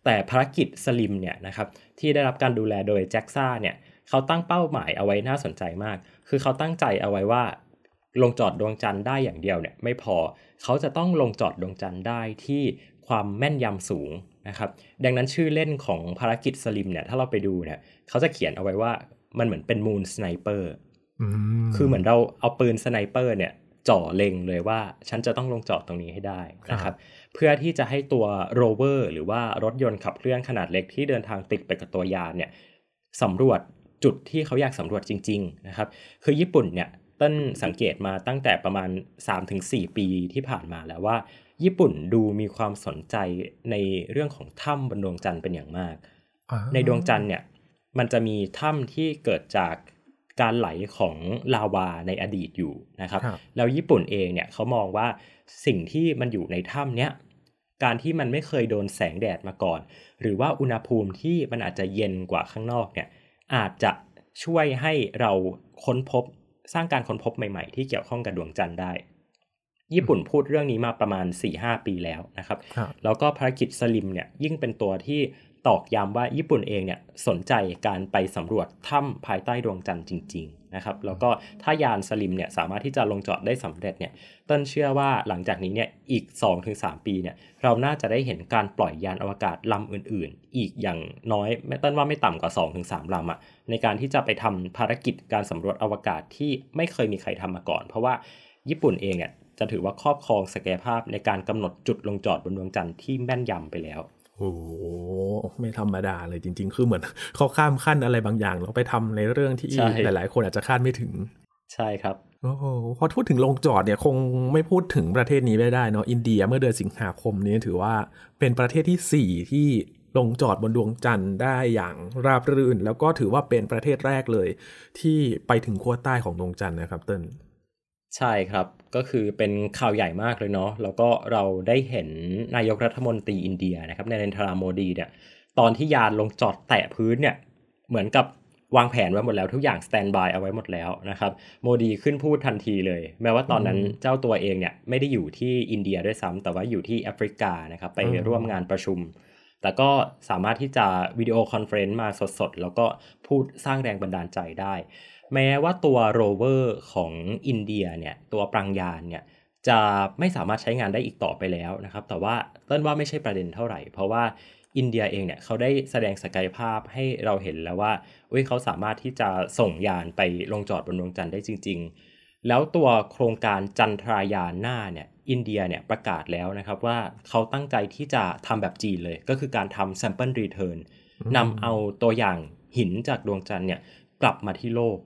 แต่ภารกิจ SLIM เนี่ยนะครับที่ได้รับการดูแลโดย JAXA เนี่ยเขาตั้งเป้าหมายเอาไว้น่าสนใจมาก คือเขาตั้งใจเอาไว้ว่าลงจอดดวงจันทร์ได้อย่างเดียวเนี่ยไม่พอเขาจะต้องลงจอดดวงจันทร์ได้ที่ความแม่นยำสูงนะครับ ดังนั้นชื่อเล่นของภารกิจ SLIM เนี่ยถ้าเราไปดูเนี่ยเขาจะเขียนเอาไว้ว่ามันเหมือนเป็น Moon Sniper คือเหมือนเราเอาปืน sniper เนี่ยจ่อเล็งเลยว่าฉันจะต้องลงจอดตรงนี้ให้ได้นะครับเพื่อที่จะให้ตัวโรเวอร์หรือว่ารถยนต์ขับเคลื่อนขนาดเล็กที่เดินทางติดไปกับตัวยานเนี่ยสำรวจจุดที่เขาอยากสำรวจจริง ๆ นะครับ คือญี่ปุ่นเนี่ยต้นสังเกตมาตั้งแต่ประมาณ 3-4 ปีที่ผ่านมาแล้วว่า ญี่ปุ่นดูมีความสนใจในเรื่องของถ้ำบนดวงจันทร์เป็นอย่างมาก ในดวงจันทร์เนี่ยมันจะมีถ้ำที่เกิดจาก การไหลของลาวาในอดีตอยู่นะครับ แล้วญี่ปุ่นเองเนี่ยเขามองว่าสิ่งที่มันอยู่ในถ้ำเนี้ยการที่มันไม่เคยโดนแสงแดดมาก่อน หรือว่าอุณหภูมิที่มันอาจจะเย็นกว่าข้างนอกเนี่ยอาจจะช่วยให้เราค้นพบสร้างการค้นพบใหม่ๆ ที่เกี่ยวข้องกับดวงจันทร์ได้ ญี่ปุ่นพูดเรื่องนี้มาประมาณ 4-5 ปีแล้วนะครับ แล้วก็ภารกิจสลิมเนี่ยยิ่งเป็นตัวที่ ตอกย้ำว่าญี่ปุ่นเองเนี่ยสนใจการไปสำรวจถ้ำภายใต้ดวงจันทร์จริง ๆ นะครับ แล้วก็ถ้ายานสลิมเนี่ยสามารถที่จะลงจอดได้สำเร็จเนี่ยต้นเชื่อว่าหลังจากนี้เนี่ยอีก 2-3 ปีเนี่ยเราน่าจะได้เห็นการปล่อยยานอวกาศลำอื่น ๆ อีกอย่างน้อยแม้ต้นว่าไม่ต่ำกว่า 2-3ลำอะในการที่จะไปทำภารกิจการสำรวจอวกาศที่ไม่เคยมีใครทำมาก่อน เพราะว่าญี่ปุ่นเองเนี่ยจะถือว่าครอบครองศักยภาพในการกำหนดจุดลงจอดบนดวงจันทร์ที่แม่นยำไปแล้ว โอ้ไม่ธรรมดาเลยจริง ๆ คือเหมือนเขาข้ามขั้นอะไรบางอย่างแล้วไปทำในเรื่องที่หลาย ๆ คนอาจจะคาดไม่ถึง ใช่ครับโอ้โหพอพูดถึงลงจอดเนี่ยคงไม่พูดถึงประเทศนี้ไม่ได้เนาะอินเดียเมื่อเดือนสิงหาคมนี้ถือว่าเป็นประเทศที่ 4 ที่ลงจอดบนดวงจันทร์ได้อย่างราบรื่น แล้วก็ถือว่าเป็นประเทศแรกเลย ที่ไปถึงขั้วใต้ของดวงจันทร์นะครับเติ้ลใช่ครับ ก็คือเป็นข่าวใหญ่มากเลยเนาะแล้วก็เราได้เห็นนายกรัฐมนตรีอินเดียนะครับในเนทราโมดีเนี่ยตอนที่ยานลงจอดแตะพื้นเนี่ยเหมือนกับวางแผนไว้หมดแล้วทุกอย่าง standby เอาไว้หมดแล้วนะครับโมดีขึ้นพูดทันทีเลย แม้ว่าตอนนั้นเจ้าตัวเองเนี่ยไม่ได้อยู่ที่อินเดียด้วยซ้ำแต่ว่าอยู่ที่แอฟริกานะครับไปร่วมงานประชุม แต่ก็สามารถที่จะ video conference มาสดๆ แล้วก็พูดสร้างแรงบันดาลใจได้ แม้ว่าตัวโรเวอร์ของอินเดียเนี่ยตัว Pragyan เนี่ยจะไม่สามารถใช้งานได้อีกต่อไปแล้วนะครับ แต่ว่าเต้นว่าไม่ใช่ประเด็นเท่าไหร่ เพราะว่าอินเดียเองเนี่ยเขาได้แสดงศักยภาพให้เราเห็นแล้วว่าเอ้ยเขาสามารถที่จะส่งยานไปลงจอดบนดวงจันทร์ได้จริง ๆ แล้วตัวโครงการจันทรายานหน้าเนี่ยอินเดียเนี่ยประกาศแล้วนะครับว่าเขาตั้งใจที่จะทำแบบจีนเลย ก็คือการทำ sample return นำเอาตัวอย่างหินจากดวงจันทร์เนี่ยกลับมาที่โลก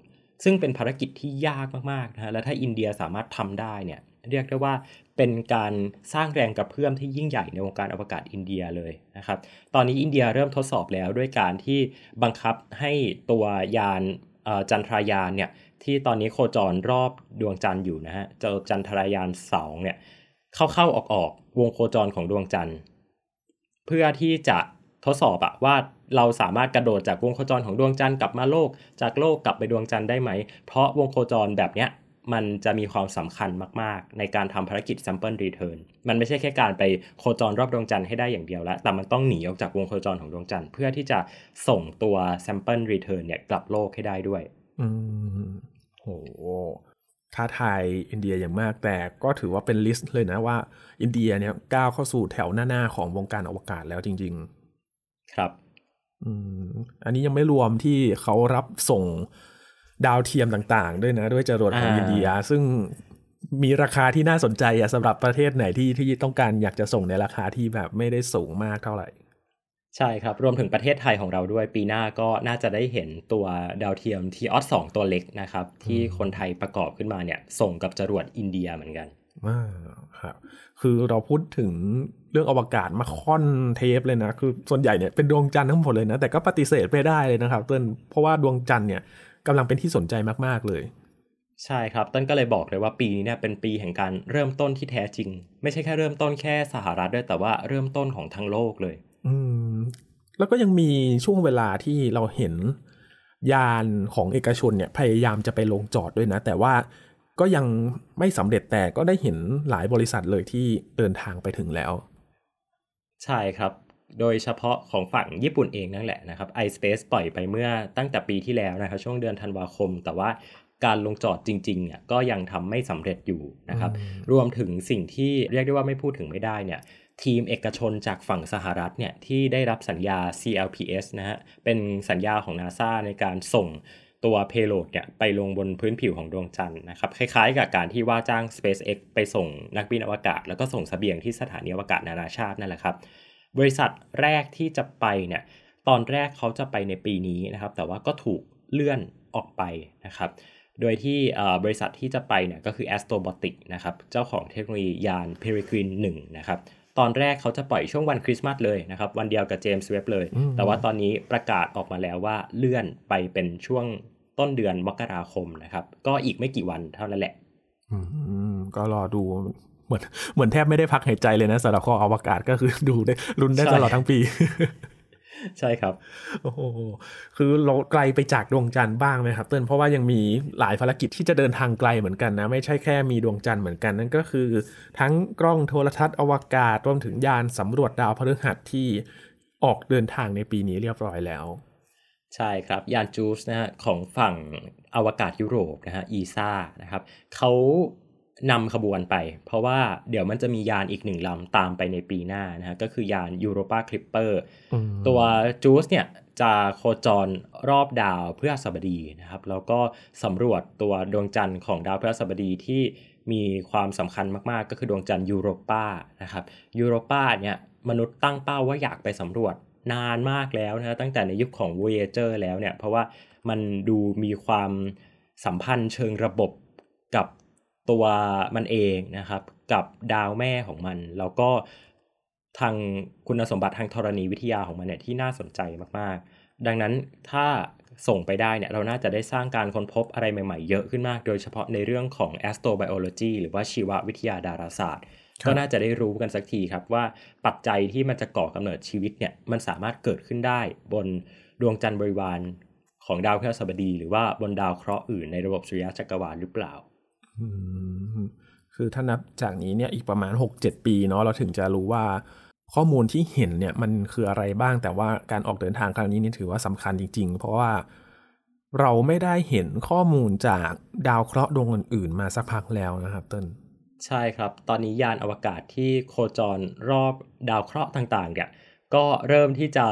ซึ่งเป็นภารกิจที่ยากมากๆนะฮะและถ้าอินเดียสามารถทำได้เนี่ยเรียกได้ว่าเป็นการสร้างแรงกระเพื่อมที่ยิ่งใหญ่ในวงการอวกาศอินเดียเลยนะครับ ตอนนี้อินเดียเริ่มทดสอบแล้วด้วยการที่บังคับให้ตัวยานจันทรายานเนี่ยที่ตอนนี้โคจรรอบดวงจันทร์อยู่นะฮะจะจันทรายานสองเนี่ยเข้าเข้าออกออกวงโคจรของดวงจันทร์ เพื่อที่จะทดสอบอะว่า เราสามารถกระโดดจากวงโคจรของดวงจันทร์กลับมาโลก จากโลกกลับไปดวงจันทร์ได้ไหม เพราะวงโคจรแบบเนี้ยมันจะมีความสำคัญมาก ๆ ในการทำภารกิจ sample return มันไม่ใช่แค่การไปโคจรรอบดวงจันทร์ให้ได้อย่างเดียวแล้ว แต่มันต้องหนีออกจากวงโคจรของดวงจันทร์เพื่อที่จะส่งตัว sample return เนี่ยกลับโลกให้ได้ด้วย อืมโหท้าทายอินเดียอย่างมาก แต่ก็ถือว่าเป็น list เลยนะว่า อินเดียเนี่ยก้าวเข้าสู่แถวหน้า ๆ ของวงการอวกาศแล้วจริง ๆ ครับ อืมอันนี้ยังไม่รวมที่เขารับส่งดาวเทียมต่างๆ ด้วยนะ ด้วยจรวดของอินเดีย ซึ่งมีราคาที่น่าสนใจอะสำหรับประเทศไหนที่ที่ต้องการอยากจะส่งในราคาที่แบบไม่ได้สูงมากเท่าไหร่ ใช่ครับ รวมถึงประเทศไทยของเราด้วยปีหน้าก็น่าจะได้เห็นตัวดาวเทียมทีออสสองตัวเล็กนะครับ ที่คนไทยประกอบขึ้นมาเนี่ย ส่งกับจรวดอินเดียเหมือนกันอ่าครับคือเราพูดถึงเรื่องอวกาศมาค่อนเทปเลยนะ คือส่วนใหญ่เนี่ยเป็นดวงจันทร์ทั้งหมดเลยนะ แต่ก็ปฏิเสธไม่ได้เลยนะครับเต้นเพราะว่าดวงจันทร์เนี่ยกำลังเป็นที่สนใจมากๆเลย ใช่ครับต้นก็เลยบอกเลยว่าปีนี้เนี่ยเป็นปีแห่งการเริ่มต้นที่แท้จริง ไม่ใช่แค่เริ่มต้นแค่สหรัฐด้วยแต่ว่าเริ่มต้นของทั้งโลกเลย อืมแล้วก็ยังมีช่วงเวลาที่เราเห็นยานของเอกชนเนี่ยพยายามจะไปลงจอดด้วยนะ แต่ว่าก็ยังไม่สำเร็จแต่ก็ได้เห็นหลายบริษัทเลยที่เดินทางไปถึงแล้ว ใช่ครับ โดยเฉพาะของฝั่งญี่ปุ่นเองนั่นแหละนะครับ iSpace ปล่อยไปเมื่อตั้งแต่ปีที่แล้วนะครับ ช่วงเดือนธันวาคม แต่ว่าการลงจอดจริงๆเนี่ยก็ยังทำไม่สำเร็จอยู่นะครับ รวมถึงสิ่งที่เรียกได้ว่าไม่พูดถึงไม่ได้เนี่ยทีมเอกชนจากฝั่งสหรัฐเนี่ยที่ได้รับสัญญา CLPS นะฮะเป็นสัญญาของ NASA ในการส่ง ตัว payload เนี่ยไปลงบนพื้นผิวของดวงจันทร์นะครับคล้ายๆ กับการที่ว่าจ้าง SpaceX ไปส่งนักบินอวกาศ แล้วก็ส่งสเสบียงที่สถานีอวกาศนานาชาตินั่นแหละครับ บริษัทแรกที่จะไปเนี่ยตอนแรกเขาจะไปในปีนี้นะครับ แต่ว่าก็ถูกเลื่อนออกไปนะครับ โดยที่บริษัทที่จะไปเนี่ยก็คือ Astrobotic นะครับ เจ้าของเทคโนโลยียาน Peregrine 1 นะครับ ตอนแรกเขาจะปล่อยช่วงวันคริสต์มาสเลยนะครับ วันเดียวกับเจมส์เว็บเลย แต่ว่าตอนนี้ประกาศออกมาแล้วว่าเลื่อนไปเป็นช่วง ต้นเดือนมกราคมนะครับ ก็อีกไม่กี่วันเท่านั้นแหละก็รอดูเหมือนเหมือนแทบไม่ได้พักหายใจเลยนะสำหรับข้ออวกาศก็คือดูได้รุนได้ตลอดทั้งปี ใช่ครับ โอ้โหคือเราไกลไปจากดวงจันทร์บ้างไหมครับเติ้ลเพราะว่ายังมีหลายภารกิจที่จะเดินทางไกลเหมือนกันนะ ไม่ใช่แค่มีดวงจันทร์เหมือนกัน นั่นก็คือ ทั้งกล้องโทรทัศน์อวกาศรวมถึงยานสำรวจดาวพฤหัสที่ออกเดินทางในปีนี้เรียบร้อยแล้ว ใช่ครับ ยานจูสนะฮะของฝั่งอวกาศยุโรปนะฮะอีซ่านะครับเขานำขบวนไป เพราะว่าเดี๋ยวมันจะมียานอีกหนึ่งลำตามไปในปีหน้านะฮะก็คือยาน Europa Clipper ตัวจูสเนี่ยจะโคจรรอบดาวเพื่อสบดีนะครับ แล้วก็สำรวจตัวดวงจันทร์ของดาวพฤหัสบดีที่มีความสำคัญมาก ๆ ก็คือดวงจันทร์ยูโรปานะครับยูโรปาเนี่ยมนุษย์ตั้งเป้าว่าอยากไปสำรวจ นานมากแล้วนะตั้งแต่ในยุคของ Voyager แล้วเนี่ย เพราะว่ามันดูมีความสัมพันธ์เชิงระบบกับตัวมันเองนะครับ กับดาวแม่ของมัน แล้วก็ทางคุณสมบัติทางธรณีวิทยาของมันเนี่ยที่น่าสนใจมากๆ ดังนั้นถ้าส่งไปได้เนี่ยเราน่าจะได้สร้างการค้นพบอะไรใหม่ๆ เยอะขึ้นมาก โดยเฉพาะในเรื่องของ astrobiology หรือว่าชีววิทยาดาราศาสตร์ ก็น่าจะได้รู้กันสักทีครับว่าปัจจัยที่มันจะก่อกำเนิดชีวิตเนี่ยมันสามารถเกิดขึ้นได้บนดวงจันทร์บริวารของดาวพฤหัสบดี หรือว่าบนดาวเคราะห์อื่นในระบบสุริยะจักรวาลหรือเปล่าคือถ้านับจากนี้เนี่ยอีกประมาณ 6-7 ปีเนาะเราถึงจะรู้ว่าข้อมูลที่เห็นเนี่ยมันคืออะไรบ้างแต่ว่าการออกเดินทางครั้งนี้นี่ถือว่าสำคัญจริง ๆ เพราะว่าเราไม่ได้เห็นข้อมูลจากดาวเคราะห์ดวงอื่นๆมาสักพักแล้วนะครับเต้น ใช่ครับ ตอนนี้ยานอวกาศที่โคจรรอบดาวเคราะห์ต่างๆเนี่ยก็เริ่มที่จะ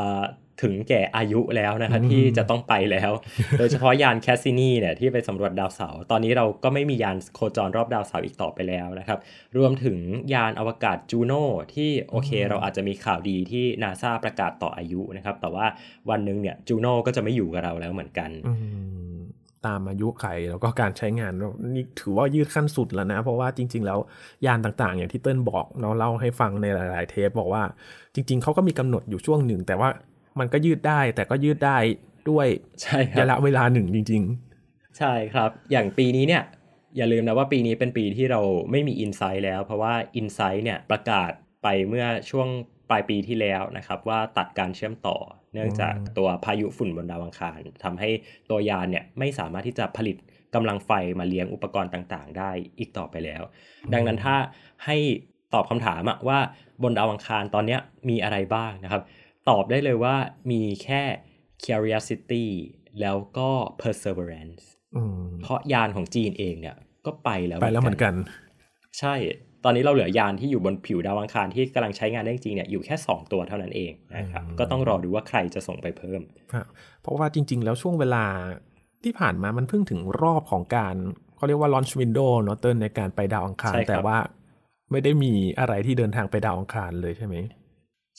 ถึงแก่อายุแล้วนะครับที่จะต้องไปแล้ว โดยเฉพาะยาน Cassini เนี่ยที่ไปสำรวจดาวเสาร์ตอนนี้เราก็ไม่มียานโคจรรอบดาวเสาร์อีกต่อไปแล้วนะครับ รวมถึงยานอวกาศ Juno ที่โอเค เราอาจจะมีข่าวดีที่นาซาประกาศต่ออายุนะครับ แต่ว่าวันหนึ่งเนี่ย Juno ก็จะไม่อยู่กับเราแล้วเหมือนกัน ตามอายุไขแล้วก็การใช้งานนี่ถือว่ายืดขั้นสุดแล้วนะ เพราะว่าจริง ๆ แล้วยานต่างๆ อย่างที่เติ้ลบอกเนาะเล่าให้ฟังในหลาย ๆ เทปบอกว่าจริง ๆเขาก็มีกำหนดอยู่ช่วงหนึ่ง แต่ว่ามันก็ยืดได้แต่ก็ยืดได้ด้วยใช่ระยะเวลาหนึ่งจริง ๆ ใช่ครับ อย่างปีนี้เนี่ยอย่าลืมนะว่าปีนี้เป็นปีที่เราไม่มีอินไซต์แล้ว เพราะว่า i n s i ซต์เนี่ยประกาศไปเมื่อช่วงปลายปีที่แล้วนะครับว่าตัดการเชื่อมต่อ เนื่องจากตัวพายุฝุ่นบนดาวอังคารทำให้ตัวยานเนี่ยไม่สามารถที่จะผลิตกำลังไฟมาเลี้ยงอุปกรณ์ต่างๆ ได้อีกต่อไปแล้ว ดังนั้นถ้าให้ตอบคำถามว่าบนดาวอังคารตอนนี้มีอะไรบ้างนะครับ ตอบได้เลยว่ามีแค่ curiosity แล้วก็ perseverance เพราะยานของจีนเองเนี่ยก็ไปแล้วไปแล้วเหมือนกัน ใช่ ตอนนี้เราเหลือยานที่อยู่บนผิวดาวอังคารที่กำลังใช้งานได้จริงเนี่ยอยู่แค่ 2 ตัวเท่านั้นเองนะครับก็ต้องรอดูว่าใครจะส่งไปเพิ่ม เพราะว่าจริง ๆ แล้วช่วงเวลาที่ผ่านมามันเพิ่งถึงรอบของการเขาเรียกว่า launch window เนอะเติในการไปดาวอังคาร แต่ว่าไม่ได้มีอะไรที่เดินทางไปดาวอังคารเลยใช่ไหม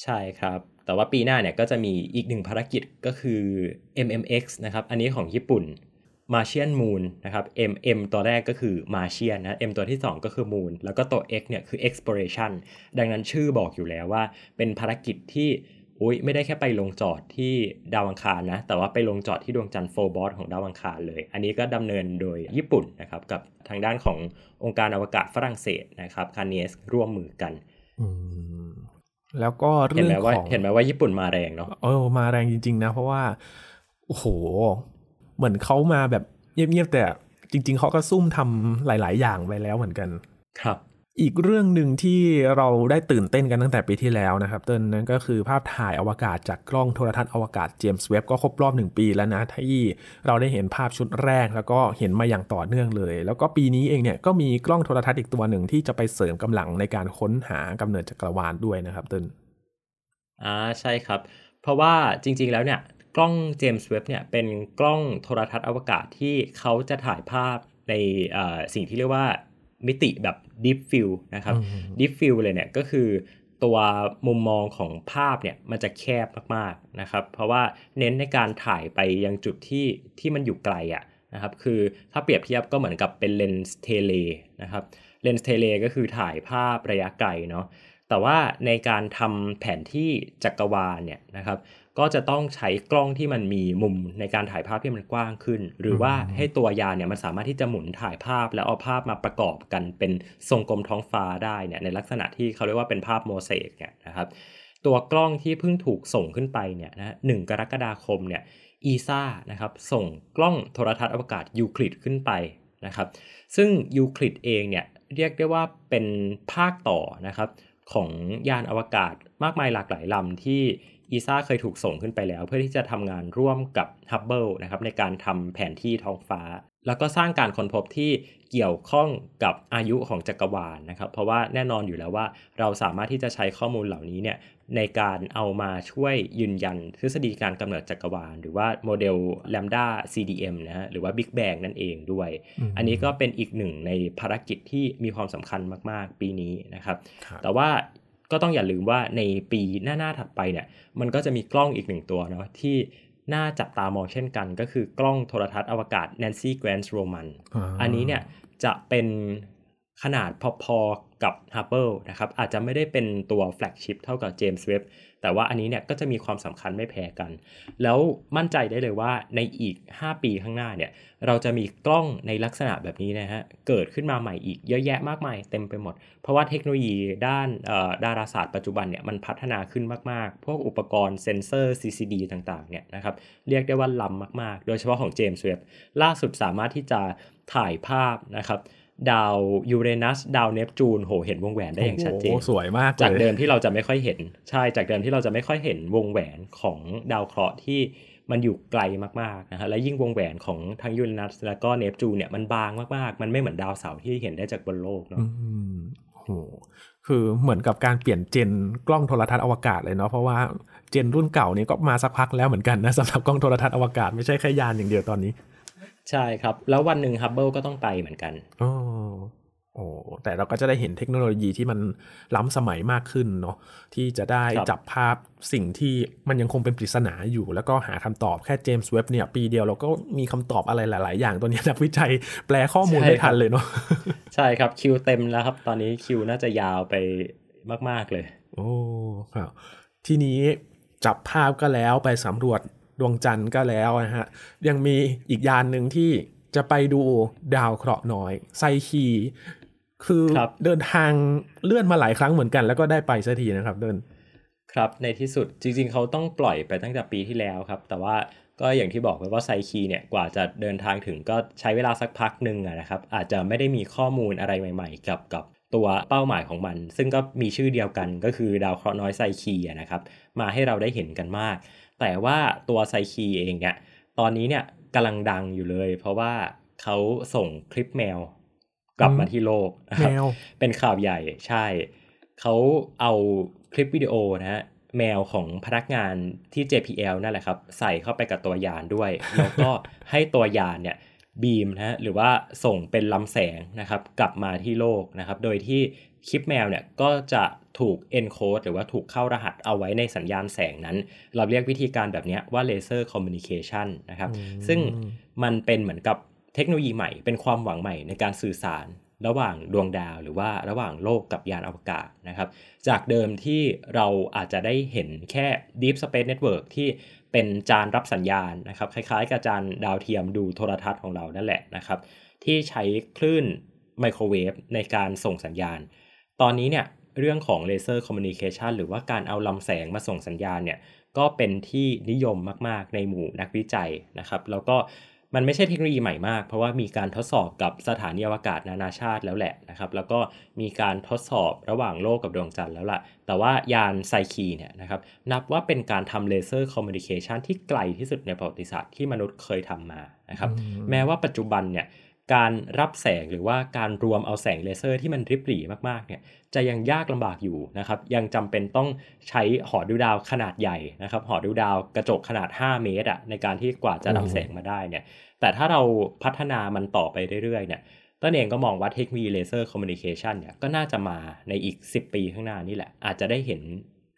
ใช่ครับ แต่ว่าปีหน้าเนี่ยก็จะมีอีกหนึ่งภารกิจก็คือ MMX นะครับ อันนี้ของญี่ปุ่น มาเชียนมูนนะครับ M M ตัวแรกก็คือมาเชียนนะ M ตัวที่ 2 ก็คือมูนแล้วก็ตัว X เนี่ยคือ exploration ดังนั้นชื่อบอกอยู่แล้วว่า เป็นภารกิจที่อุ้ยไม่ได้แค่ไปลงจอดที่ดาวอังคารนะ แต่ว่าไปลงจอดที่ดวงจันทร์โฟบอสของดาวอังคารเลย อันนี้ก็ดำเนินโดยญี่ปุ่นนะครับ กับทางด้านขององค์การอวกาศฝรั่งเศสนะครับคาเนสร่วมมือกันแล้วก็เรื่องของเห็นไหมว่าญี่ปุ่นมาแรงเนาะเออมาแรงจริง ๆ นะ เพราะว่าโอ้โห เหมือนเขามาแบบเงียบๆแต่จริง ๆเขาก็ซุ่มทำหลาย ๆ อย่างไปแล้วเหมือนกัน ครับ อีกเรื่องหนึ่งที่เราได้ตื่นเต้นกันตั้งแต่ปีที่แล้วนะครับเติ้ลนั่นก็คือภาพถ่ายอวกาศจากกล้องโทรทัศน์อวกาศเจมส์เว็บก็ครบรอบหนึ่งปีแล้วนะที่เราได้เห็นภาพชุดแรกแล้วก็เห็นมาอย่างต่อเนื่องเลย แล้วก็ปีนี้เองเนี่ยก็มีกล้องโทรทัศน์อีกตัวหนึ่งที่จะไปเสริมกำลังในการค้นหากำเนิดจักรวาลด้วยนะครับเติ้ลอ่าใช่ครับ เพราะว่าจริง ๆ แล้วเนี่ย กล้องเจมส์เว็บเนี่ยเป็นกล้องโทรทัศน์อวกาศที่เขาจะถ่ายภาพในสิ่งที่เรียกว่ามิติแบบ Deep Field นะครับ Deep Field เลยเนี่ยก็คือตัวมุมมองของภาพเนี่ยมันจะแคบมากๆนะครับ เพราะว่าเน้นในการถ่ายไปยังจุดที่ที่มันอยู่ไกลอะนะครับคือถ้าเปรียบเทียบก็เหมือนกับเป็นเลนส์ tele นะครับเลนส์ tele ก็คือถ่ายภาพระยะไกลเนาะแต่ว่าในการทำแผนที่จักรวาลเนี่ยนะครับ ก็จะต้องใช้กล้องที่มันมีมุมในการถ่ายภาพที่มันกว้างขึ้น หรือว่าให้ตัวยานเนี่ยมันสามารถที่จะหมุนถ่ายภาพแล้วเอาภาพมาประกอบกันเป็นทรงกลมท้องฟ้าได้เนี่ยในลักษณะที่เขาเรียกว่าเป็นภาพโมเสกเนี่ยนะครับตัวกล้องที่เพิ่งถูกส่งขึ้นไปเนี่ยนะหกรกฎาคมเนี่ย ESA นะครับส่งกล้องโทรทรรศน์อวกาศยูคลิดขึ้นไปนะครับซึ่งยูคลิดเองเนี่ยเรียกได้ว่าเป็นภาคต่อนะครับของยานอวกาศมากมายหลากหลายลำที่ ESA เคยถูกส่งขึ้นไปแล้ว เพื่อที่จะทำงานร่วมกับฮับเบิลนะครับในการทำแผนที่ท้องฟ้า แล้วก็สร้างการค้นพบที่เกี่ยวข้องกับอายุของจักรวาลนะครับ เพราะว่าแน่นอนอยู่แล้วว่าเราสามารถที่จะใช้ข้อมูลเหล่านี้เนี่ยในการเอามาช่วยยืนยันทฤษฎีการกำเนิดจักรวาล หรือว่าโมเดล Lambda CDM นะฮะหรือว่า Big Bang นั่นเองด้วย อันนี้ก็เป็นอีกหนึ่งในภารกิจที่มีความสำคัญมาก ๆ ปีนี้นะครับแต่ว่า ก็ต้องอย่าลืมว่าในปีหน้าๆถัดไปเนี่ย มันก็จะมีกล้องอีกหนึ่งตัวเนาะที่น่าจับตามองเช่นกัน ก็คือกล้องโทรทัศน์อวกาศ Nancy Grant Roman อันนี้เนี่ยจะเป็นขนาดพอๆกับ Hubble นะครับอาจจะไม่ได้เป็นตัวแฟลกชิพเท่ากับ James Webb แต่ว่าอันนี้เนี่ยก็จะมีความสำคัญไม่แพ้กัน แล้วมั่นใจได้เลยว่าในอีก 5 ปีข้างหน้าเนี่ยเราจะมีกล้องในลักษณะแบบนี้นะฮะเกิดขึ้นมาใหม่อีกเยอะแยะมากมายเต็มไปหมด เพราะว่าเทคโนโลยีด้านดาราศาสตร์ปัจจุบันเนี่ยมันพัฒนาขึ้นมากๆ พวกอุปกรณ์เซนเซอร์ CCD ต่างๆเนี่ยนะครับเรียกได้ว่าล้ำมากๆ โดยเฉพาะของเจมส์เว็บบ์ล่าสุดสามารถที่จะถ่ายภาพนะครับ ดาวยูเรนัสดาวเนปจูนโหเห็นวงแหวนได้อย่างชัดเจนสวยมากจากเดิมที่เราจะไม่ค่อยเห็นใช่จากเดิมที่เราจะไม่ค่อยเห็นวงแหวนของดาวเคราะห์ที่มันอยู่ไกลมากๆนะฮะและยิ่งวงแหวนของทั้งยูเรนัสแล้วก็เนปจูนเนี่ยมันบางมากๆ มันไม่เหมือนดาวเสาร์ที่เห็นได้จากบนโลกเนาะโหคือเหมือนกับการเปลี่ยนเจนกล้องโทรทัศน์อวกาศเลยเนาะเพราะว่าเจนรุ่นเก่านี้ก็มาสักพักแล้วเหมือนกันนะสำหรับกล้องโทรทัศน์อวกาศไม่ใช่แค่ยานอย่างเดียวตอนนี้ ใช่ครับ แล้ววันหนึ่งฮับเบิลก็ต้องไปเหมือนกันอ๋อโอ้แต่เราก็จะได้เห็นเทคโนโลยีที่มันล้ำสมัยมากขึ้นเนาะที่จะได้จับภาพสิ่งที่มันยังคงเป็นปริศนาอยู่ แล้วก็หาคำตอบแค่เจมส์เว็บเนี่ยปีเดียวเราก็มีคำตอบอะไรหลาย ๆ อย่างตัวนี้นักวิจัยแปลข้อมูลได้ทันเลยเนาะใช่ครับคิวเต็มแล้วครับ ตอนนี้คิวน่าจะยาวไปมาก ๆ เลย โอ้ครับทีนี้จับภาพก็แล้วไปสำรวจ ดวงจันทร์ก็แล้วนะฮะ ยังมีอีกยานหนึ่งที่จะไปดูดาวเคราะห์น้อย ไซคีคือคเดินทางเลื่อนมาหลายครั้งเหมือนกัน แล้วก็ได้ไปสักทีนะครับเดินครับในที่สุดจริง ๆ เขาต้องปล่อยไปตั้งแต่ปีที่แล้วครับ แต่ว่าก็อย่างที่บอกไปว่าไซคีเนี่ยกว่าจะเดินทางถึงก็ใช้เวลาสักพักหนึ่งนะครับ อาจจะไม่ได้มีข้อมูลอะไรใหม่ๆกับกับตัวเป้าหมายของมัน ซึ่งก็มีชื่อเดียวกันก็คือดาวเคราะห์น้อยไซคีนะครับมาให้เราได้เห็นกันมาก แต่ว่าตัวไซคีเองเนี่ยตอนนี้เนี่ยกำลังดังอยู่เลย เพราะว่าเขาส่งคลิปแมว กลับมาที่โลกนะครับเป็นข่าวใหญ่ใช่ เขาเอาคลิปวิดีโอนะฮะแมวของพนักงานที่ JPL นั่นแหละครับ ใส่เข้าไปกับตัวยานด้วย แล้วก็ให้ตัวยานเนี่ยบีมนะฮะหรือว่าส่งเป็นลำแสงนะครับ กลับมาที่โลกนะครับ โดยที่ คลิปแมวเนี่ยก็จะถูก encode หรือว่าถูกเข้ารหัสเอาไว้ในสัญญาณแสงนั้น เราเรียกวิธีการแบบนี้ว่า laser communication นะครับ ซึ่งมันเป็นเหมือนกับเทคโนโลยีใหม่ เป็นความหวังใหม่ในการสื่อสารระหว่างดวงดาวหรือว่าระหว่างโลกกับยานอวกาศนะครับ จากเดิมที่เราอาจจะได้เห็นแค่ Deep Space Network ที่เป็นจานรับสัญญาณนะครับ คล้ายๆ กับจานดาวเทียมดูโทรทัศน์ของเรานั่นแหละนะครับ ที่ใช้คลื่นไมโครเวฟในการส่งสัญญาณ ตอนนี้เนี่ยเรื่องของ laser communication หรือว่าการเอาลำแสงมาส่งสัญญาณเนี่ยก็เป็นที่นิยมมาก ๆ ในหมู่นักวิจัยนะครับ แล้วก็มันไม่ใช่เทคโนโลยีใหม่มาก เพราะว่ามีการทดสอบกับสถานีอวกาศนานาชาติแล้วแหละนะครับ แล้วก็มีการทดสอบระหว่างโลกกับดวงจันทร์แล้วล่ะ แต่ว่ายานไซคีเนี่ยนะครับนับว่าเป็นการทำ laser communication ที่ไกลที่สุดในประวัติศาสตร์ที่มนุษย์เคยทำมานะครับ แม้ว่าปัจจุบันเนี่ย การรับแสงหรือว่าการรวมเอาแสงเลเซอร์ที่มันริบหรี่มากๆเนี่ยจะยังยากลำบากอยู่นะครับยังจำเป็นต้องใช้หอดูดาวขนาดใหญ่นะครับหอดูดาวกระจกขนาด 5 เมตรอะในการที่กว่าจะรับแสงมาได้เนี่ยแต่ถ้าเราพัฒนามันต่อไปเรื่อยๆเนี่ยต้นเองก็มองว่าเทคโนโลยี laser communication เนี่ยก็น่าจะมาในอีก 10 ปีข้างหน้านี่แหละ อาจจะได้เห็น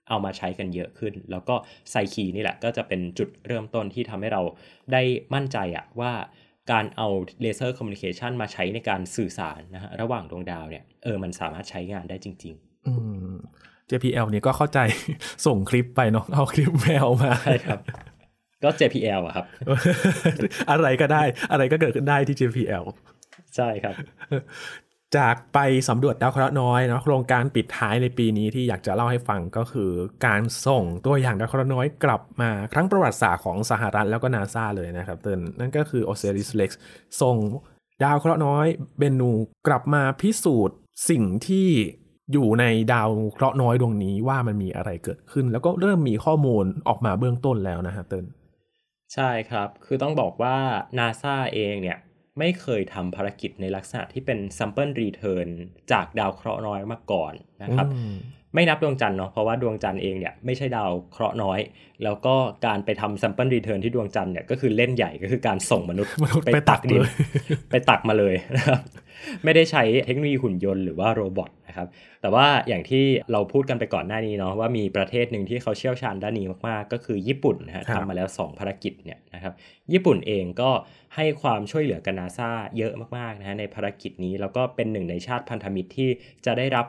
เอามาใช้กันเยอะขึ้น แล้วก็ไซคีนี่แหละก็จะเป็นจุดเริ่มต้นที่ทำให้เราได้มั่นใจอะว่า การเอา laser communication มาใช้ในการสื่อสารนะฮะระหว่างดวงดาวเนี่ยเออมันสามารถใช้งานได้จริง ๆ อืม JPL เนี่ยก็เข้าใจส่งคลิปไปเนาะเอาคลิปแมวมาใช่ครับ ก็ JPL อะครับ อะไรก็ได้ อะไรก็เกิดขึ้นได้ที่ JPL ใช่ครับ จากไปสำรวจดาวเคราะห์น้อยนะโครงการปิดท้ายในปีนี้ที่อยากจะเล่าให้ฟังก็คือ การส่งตัวอย่างดาวเคราะห์น้อยกลับมาครั้งประวัติศาสตร์ของสหรัฐแล้วก็นาซาเลยนะครับเตินนั่นก็คือ Osiris Rex ส่งดาวเคราะห์น้อยเบนูกลับมาพิสูจน์สิ่งที่อยู่ในดาวเคราะห์น้อยดวงนี้ว่ามันมีอะไรเกิดขึ้น แล้วก็เริ่มมีข้อมูลออกมาเบื้องต้นแล้วนะฮะเตินใช่ครับ คือต้องบอกว่า NASA เองเนี่ย ไม่เคยทำภารกิจในลักษณะที่เป็น sample return จากดาวเคราะห์น้อยมาก่อนนะครับ ไม่นับดวงจันทร์เนาะเพราะว่าดวงจันทร์เองเนี่ยไม่ใช่ดาวเคราะห์น้อย แล้วก็การไปทำ sample return ที่ดวงจันทร์เนี่ยก็คือเล่นใหญ่ก็คือการส่งมนุษย์ไปตักดินไปตักมาเลยนะครับไม่ได้ใช้เทคโนโลยีหุ่นยนต์หรือว่าโรบอทนะครับแต่ว่าอย่างที่เราพูดกันไปก่อนหน้านี้เนาะว่ามีประเทศหนึ่งที่เขาเชี่ยวชาญด้านนี้มากๆ ก็คือญี่ปุ่นนะฮะทำมาแล้ว 2 ภารกิจเนี่ยนะครับญี่ปุ่นเองก็ให้ความช่วยเหลือกับนาซาเยอะมากๆนะฮะในภารกิจนี้แล้วก็เป็นหนึ่งในชาติพันธมิตรที่จะได้รับ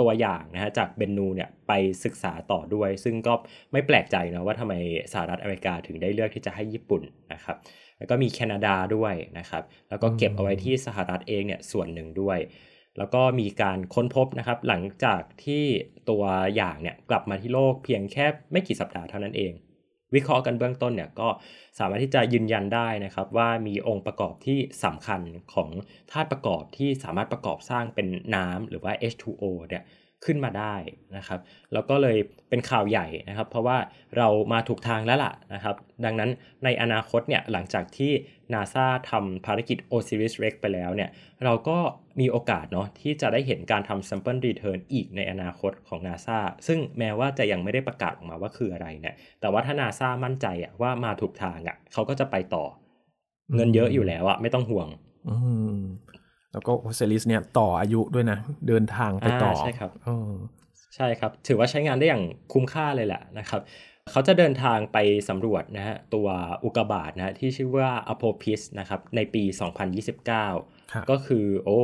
ตัวอย่างนะฮะจากเบนนูเนี่ยไปศึกษาต่อด้วย ซึ่งก็ไม่แปลกใจนะว่าทำไมสหรัฐอเมริกาถึงได้เลือกที่จะให้ญี่ปุ่นนะครับแล้วก็มีแคนาดาด้วยนะครับ แล้วก็เก็บเอาไว้ที่สหรัฐเองเนี่ยส่วนหนึ่งด้วย แล้วก็มีการค้นพบนะครับ หลังจากที่ตัวอย่างเนี่ยกลับมาที่โลกเพียงแค่ไม่กี่สัปดาห์เท่านั้นเอง วิเคราะห์กันเบื้องต้นเนี่ยก็สามารถที่จะยืนยันได้นะครับว่ามีองค์ประกอบที่สำคัญของธาตุประกอบที่สามารถประกอบสร้างเป็นน้ำหรือว่า H2O เนี่ย ขึ้นมาได้นะครับ แล้วก็เลยเป็นข่าวใหญ่นะครับ เพราะว่าเรามาถูกทางแล้วล่ะนะครับ ดังนั้นในอนาคตเนี่ยหลังจากที่ NASA ทำภารกิจ OSIRIS REx ไปแล้วเนี่ยเราก็มีโอกาสเนาะที่จะได้เห็นการทำ sample return อีกในอนาคตของ NASA ซึ่งแม้ว่าจะยังไม่ได้ประกาศออกมาว่าคืออะไรเนี่ยแต่ว่าถ้า NASA มั่นใจอะว่ามาถูกทางอะเขาก็จะไปต่อ เงินเยอะอยู่แล้วอะไม่ต้องห่วง แล้วก็โอเซลิสเนี่ยต่ออายุด้วยนะ เดินทางไปต่ออ่าใช่ครับเออใช่ครับ ถือว่าใช้งานได้อย่างคุ้มค่าเลยแหละนะครับเขาจะเดินทางไปสำรวจนะฮะตัวอุกกาบาตนะฮะที่ชื่อว่าอโพพิสนะครับในปี 2029ครับก็คือโอ้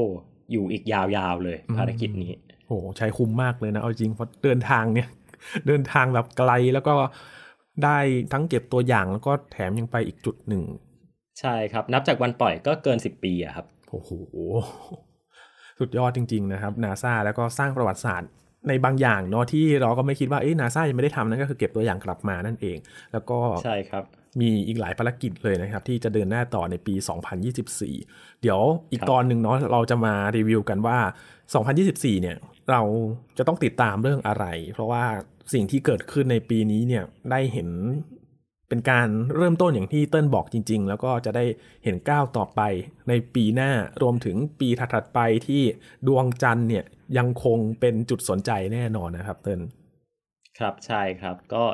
อยู่อีกยาวๆเลยอืมภารกิจนี้โหใช้คุ้มมากเลยนะ เอาจริงเพราะเดินทางเนี่ย เดินทางแบบไกลแล้วก็ได้ทั้งเก็บตัวอย่างแล้วก็แถมยังไปอีกจุดหนึ่ง ใช่ครับ นับจากวันปล่อยก็เกิน 10 ปีอะครับ โอ้โหสุดยอดจริง ๆ นะครับนาซาแล้วก็สร้างประวัติศาสตร์ในบางอย่างเนาะที่เราก็ไม่คิดว่าเอ้ยนาซายังไม่ได้ทำนั่นก็คือเก็บตัวอย่างกลับมานั่นเอง แล้วก็ใช่ครับมีอีกหลายภารกิจเลยนะครับ ที่จะเดินหน้าต่อในปี 2024 เดี๋ยวอีกครับตอนหนึ่งเนาะเราจะมารีวิวกันว่า 2024 เนี่ยเราจะต้องติดตามเรื่องอะไร เพราะว่าสิ่งที่เกิดขึ้นในปีนี้เนี่ยได้เห็น เป็นการเริ่มต้นอย่างที่เติ้ลบอกจริง ๆ แล้วก็จะได้เห็นก้าวต่อไปในปีหน้ารวมถึงปีถัดๆไปที่ดวงจันทร์เนี่ยยังคงเป็นจุดสนใจแน่นอนนะครับเติ้ลครับใช่ครับก็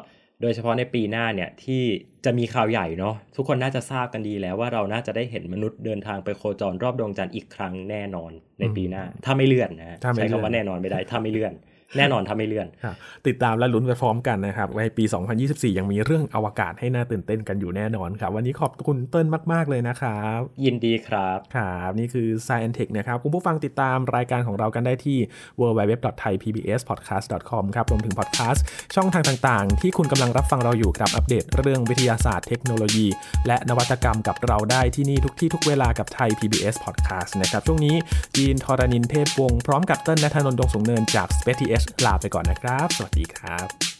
โดยเฉพาะในปีหน้าเนี่ยที่จะมีข่าวใหญ่เนาะทุกคนน่าจะทราบกันดีแล้วว่าเราน่าจะได้เห็นมนุษย์เดินทางไปโคจรรอบดวงจันทร์อีกครั้งแน่นอนในปีหน้า ถ้าไม่เลื่อนนะฮะถ้าไม่ใช้เลื่อนคำว่าแน่นอนไม่ได้ถ้าไม่เลื่อน แน่นอนถ้าไม่เลื่อนครับติดตามและลุ้นไปพร้อมกันนะครับในปี 2024 ยังมีเรื่องอวกาศให้น่าตื่นเต้นกันอยู่แน่นอนครับ วันนี้ขอบคุณเติ้ลมาก ๆ เลยนะครับ ยินดีครับครับนี่คือ Science Tech นะครับ คุณผู้ฟังติดตามรายการของเรากันได้ที่ www.thaipbspodcast.com ครับรวมถึงพอดแคสต์ช่องทางต่างๆ ที่คุณกำลังรับฟังเราอยู่กับอัปเดตเรื่องวิทยาศาสตร์เทคโนโลยี และนวัตกรรมกับเราได้ที่นี่ทุกที่ทุกเวลากับไทย PBS Podcast นะครับช่วงนี้จีนทรณินเทพวงศ์พร้อมกับเติ้ลนัทนนท์ดงสูงเนินจาก Space TH ลาไปก่อนนะครับ สวัสดีครับ